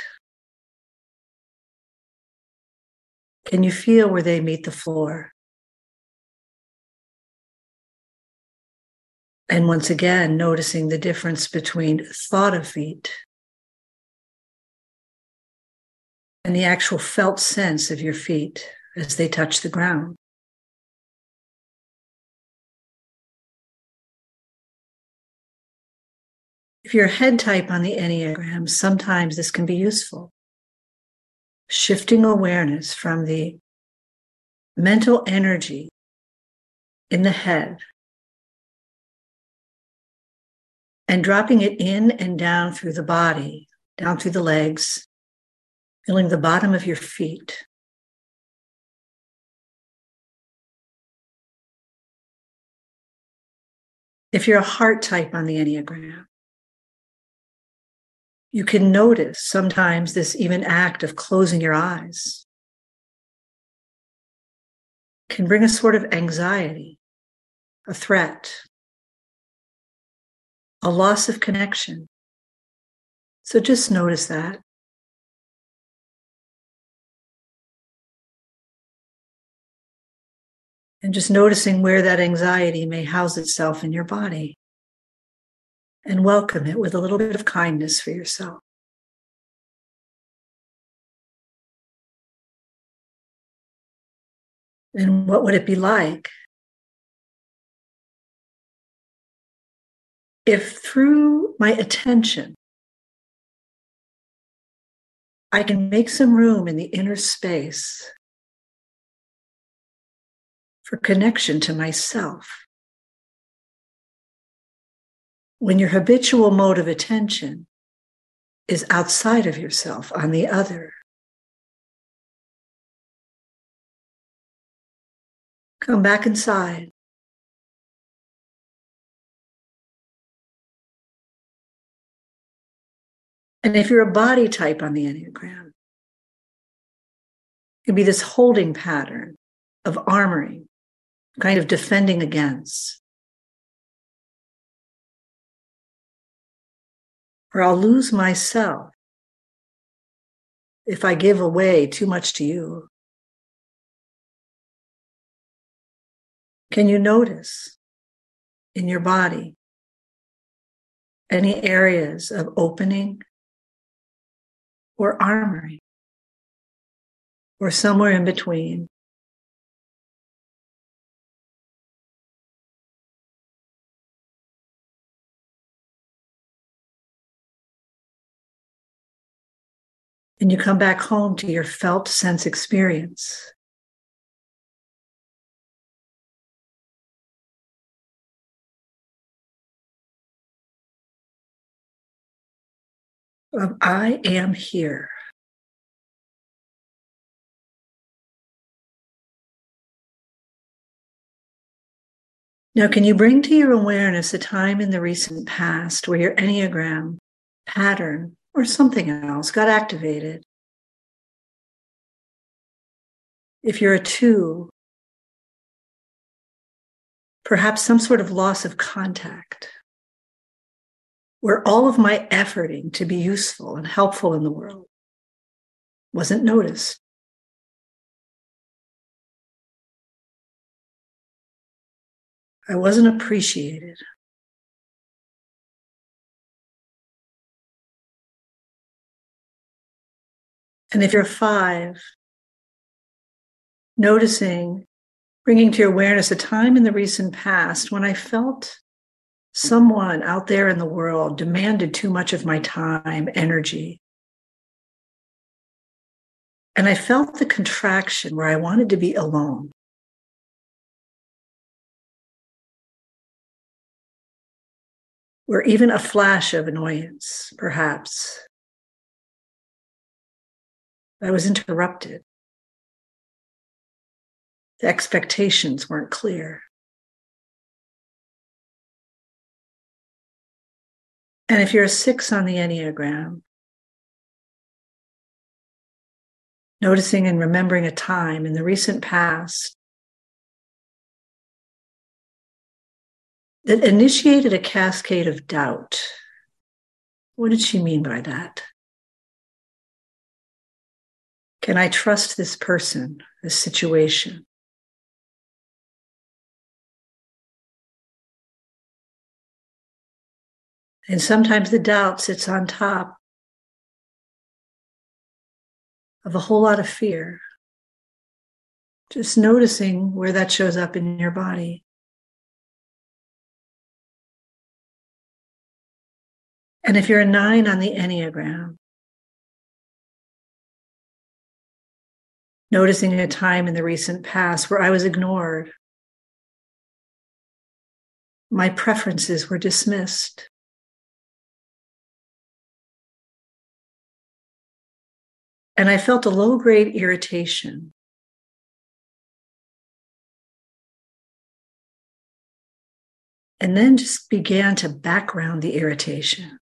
Can you feel where they meet the floor? And once again, noticing the difference between thought of feet and the actual felt sense of your feet as they touch the ground. If you're a head type on the Enneagram, sometimes this can be useful shifting awareness from the mental energy in the head and dropping it in and down through the body, down through the legs, feeling the bottom of your feet. If you're a heart type on the Enneagram, you can notice sometimes this even act of closing your eyes can bring a sort of anxiety, a threat, a loss of connection. So just notice that. And just noticing where that anxiety may house itself in your body and welcome it with a little bit of kindness for yourself. And what would it be like if through my attention, I can make some room in the inner space for connection to myself? When your habitual mode of attention is outside of yourself on the other. Come back inside. And if you're a body type on the Enneagram, it can be this holding pattern of armoring, kind of defending against. Or I'll lose myself if I give away too much to you. Can you notice in your body any areas of opening or armoring or somewhere in between? And you come back home to your felt sense experience. Of I am here. Now, can you bring to your awareness a time in the recent past where your Enneagram pattern or something else got activated? If you're a two, perhaps some sort of loss of contact, where all of my efforting to be useful and helpful in the world wasn't noticed. I wasn't appreciated. And if you're five, noticing, bringing to your awareness a time in the recent past when I felt someone out there in the world demanded too much of my time, energy. And I felt the contraction where I wanted to be alone. or even a flash of annoyance, perhaps. I was interrupted. The expectations weren't clear. And if you're a six on the Enneagram, noticing and remembering a time in the recent past that initiated a cascade of doubt. What did she mean by that? Can I trust this person, this situation? And sometimes the doubt sits on top of a whole lot of fear. Just noticing where that shows up in your body. And if you're a nine on the Enneagram, noticing a time in the recent past where I was ignored, my preferences were dismissed. And I felt a low grade irritation. And then just began to background the irritation.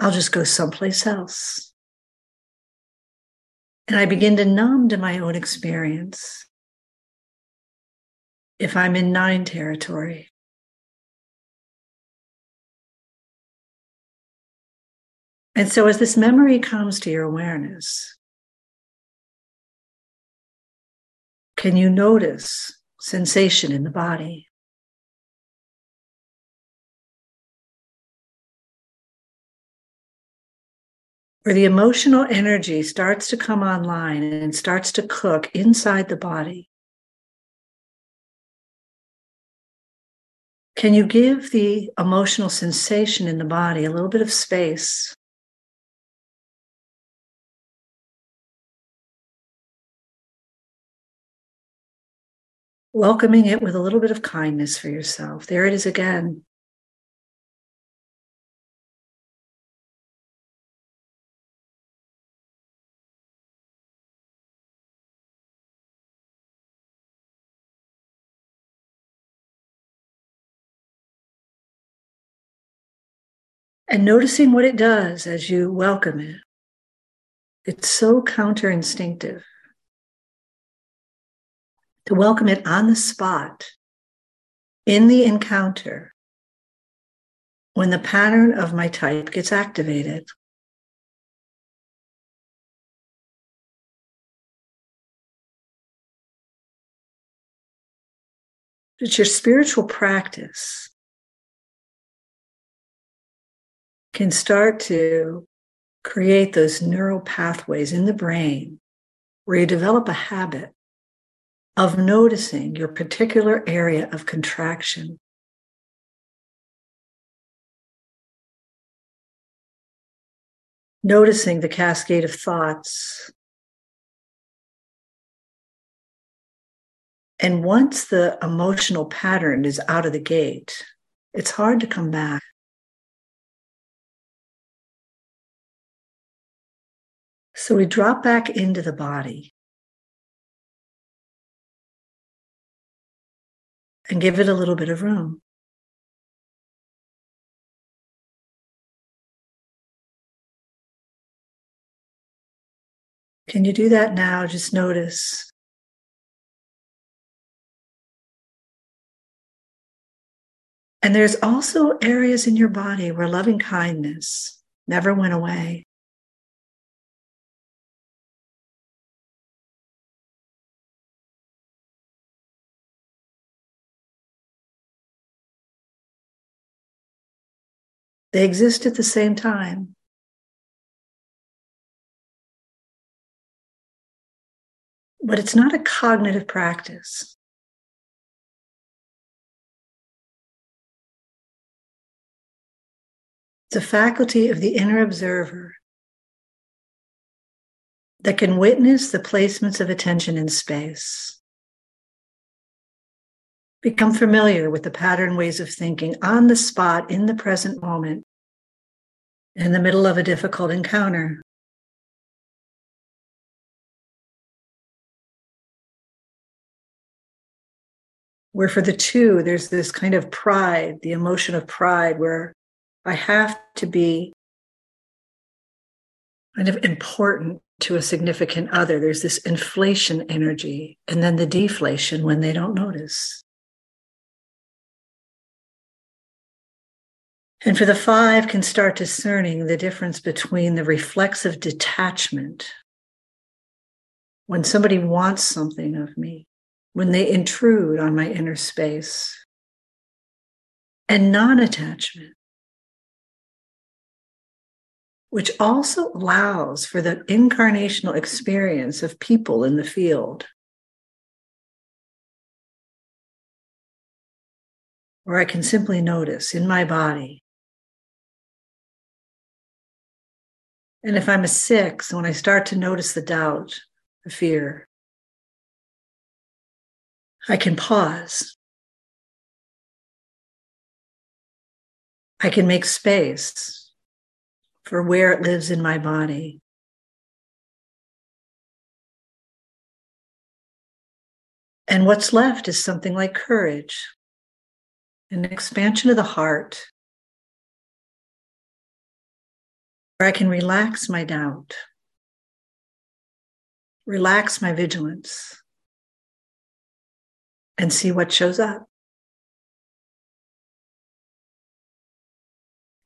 I'll just go someplace else. And I begin to numb to my own experience. If I'm in nine territory, And so, as this memory comes to your awareness, can you notice sensation in the body? Where the emotional energy starts to come online and starts to cook inside the body. Can you give the emotional sensation in the body a little bit of space? Welcoming it with a little bit of kindness for yourself. There it is again. And noticing what it does as you welcome it. It's so counter instinctive to welcome it on the spot in the encounter when the pattern of my type gets activated. It's your spiritual practice can start to create those neural pathways in the brain where you develop a habit of noticing your particular area of contraction. Noticing the cascade of thoughts. And once the emotional pattern is out of the gate, it's hard to come back. So we drop back into the body. and give it a little bit of room. Can you do that now? Just notice. And there's also areas in your body where loving kindness never went away. They exist at the same time. But it's not a cognitive practice. It's a faculty of the inner observer that can witness the placements of attention in space. Become familiar with the pattern ways of thinking on the spot in the present moment, in the middle of a difficult encounter. Where for the two, there's this kind of pride, the emotion of pride, where I have to be kind of important to a significant other. There's this inflation energy, and then the deflation when they don't notice. And for the five, can start discerning the difference between the reflexive detachment when somebody wants something of me, when they intrude on my inner space, and non attachment, which also allows for the incarnational experience of people in the field. Where I can simply notice in my body And if I'm a six, when I start to notice the doubt, the fear, I can pause. I can make space for where it lives in my body. And what's left is something like courage, an expansion of the heart, where I can relax my doubt, relax my vigilance, and see what shows up.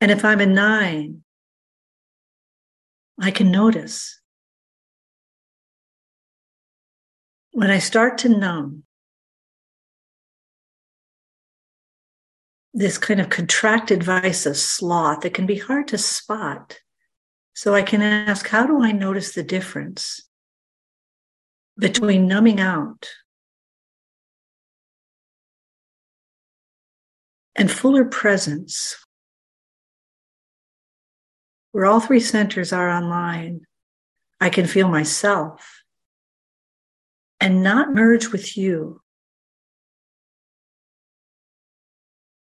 And if I'm a nine, I can notice. When I start to numb, this kind of contracted vice of sloth it can be hard to spot. So I can ask, how do I notice the difference between numbing out and fuller presence, where all three centers are online? I can feel myself and not merge with you.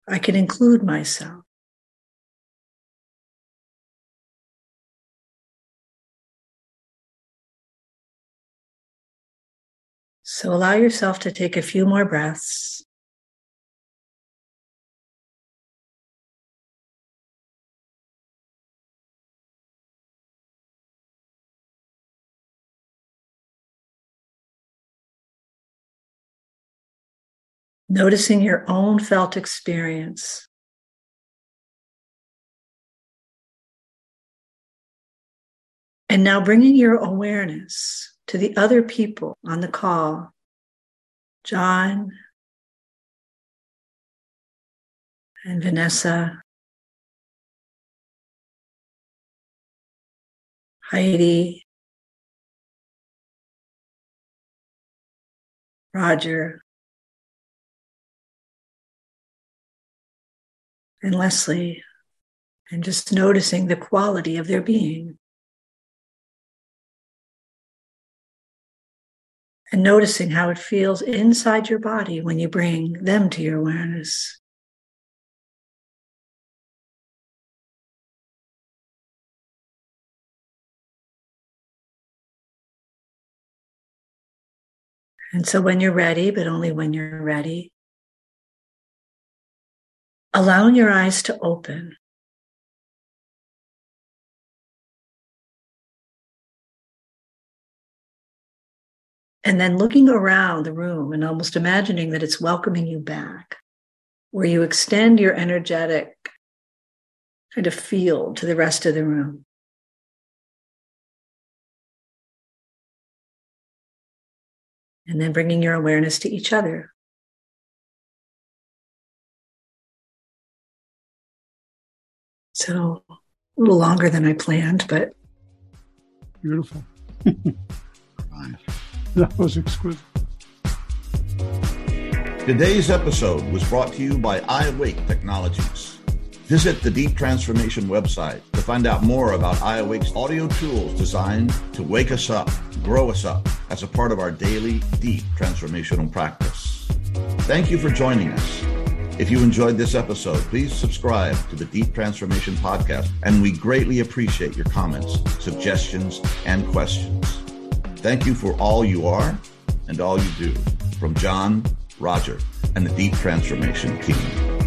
I can include myself. So allow yourself to take a few more breaths. Noticing your own felt experience. And now bringing your awareness to the other people on the call. John and Vanessa, Heidi, Roger, and Leslie, and just noticing the quality of their being. And noticing how it feels inside your body when you bring them to your awareness. And so when you're ready, but only when you're ready, allowing your eyes to open. And then looking around the room and almost imagining that it's welcoming you back, where you extend your energetic kind of field to the rest of the room. and then bringing your awareness to each other. So, a little longer than I planned, but beautiful. that was exquisite. Today's episode was brought to you by iAwake Technologies. Visit the Deep Transformation website to find out more about iAwake's audio tools designed to wake us up, grow us up as a part of our daily deep transformational practice. Thank you for joining us. If you enjoyed this episode, please subscribe to the Deep Transformation Podcast, and we greatly appreciate your comments, suggestions, and questions. Thank you for all you are and all you do. From John, Roger, and the Deep Transformation team.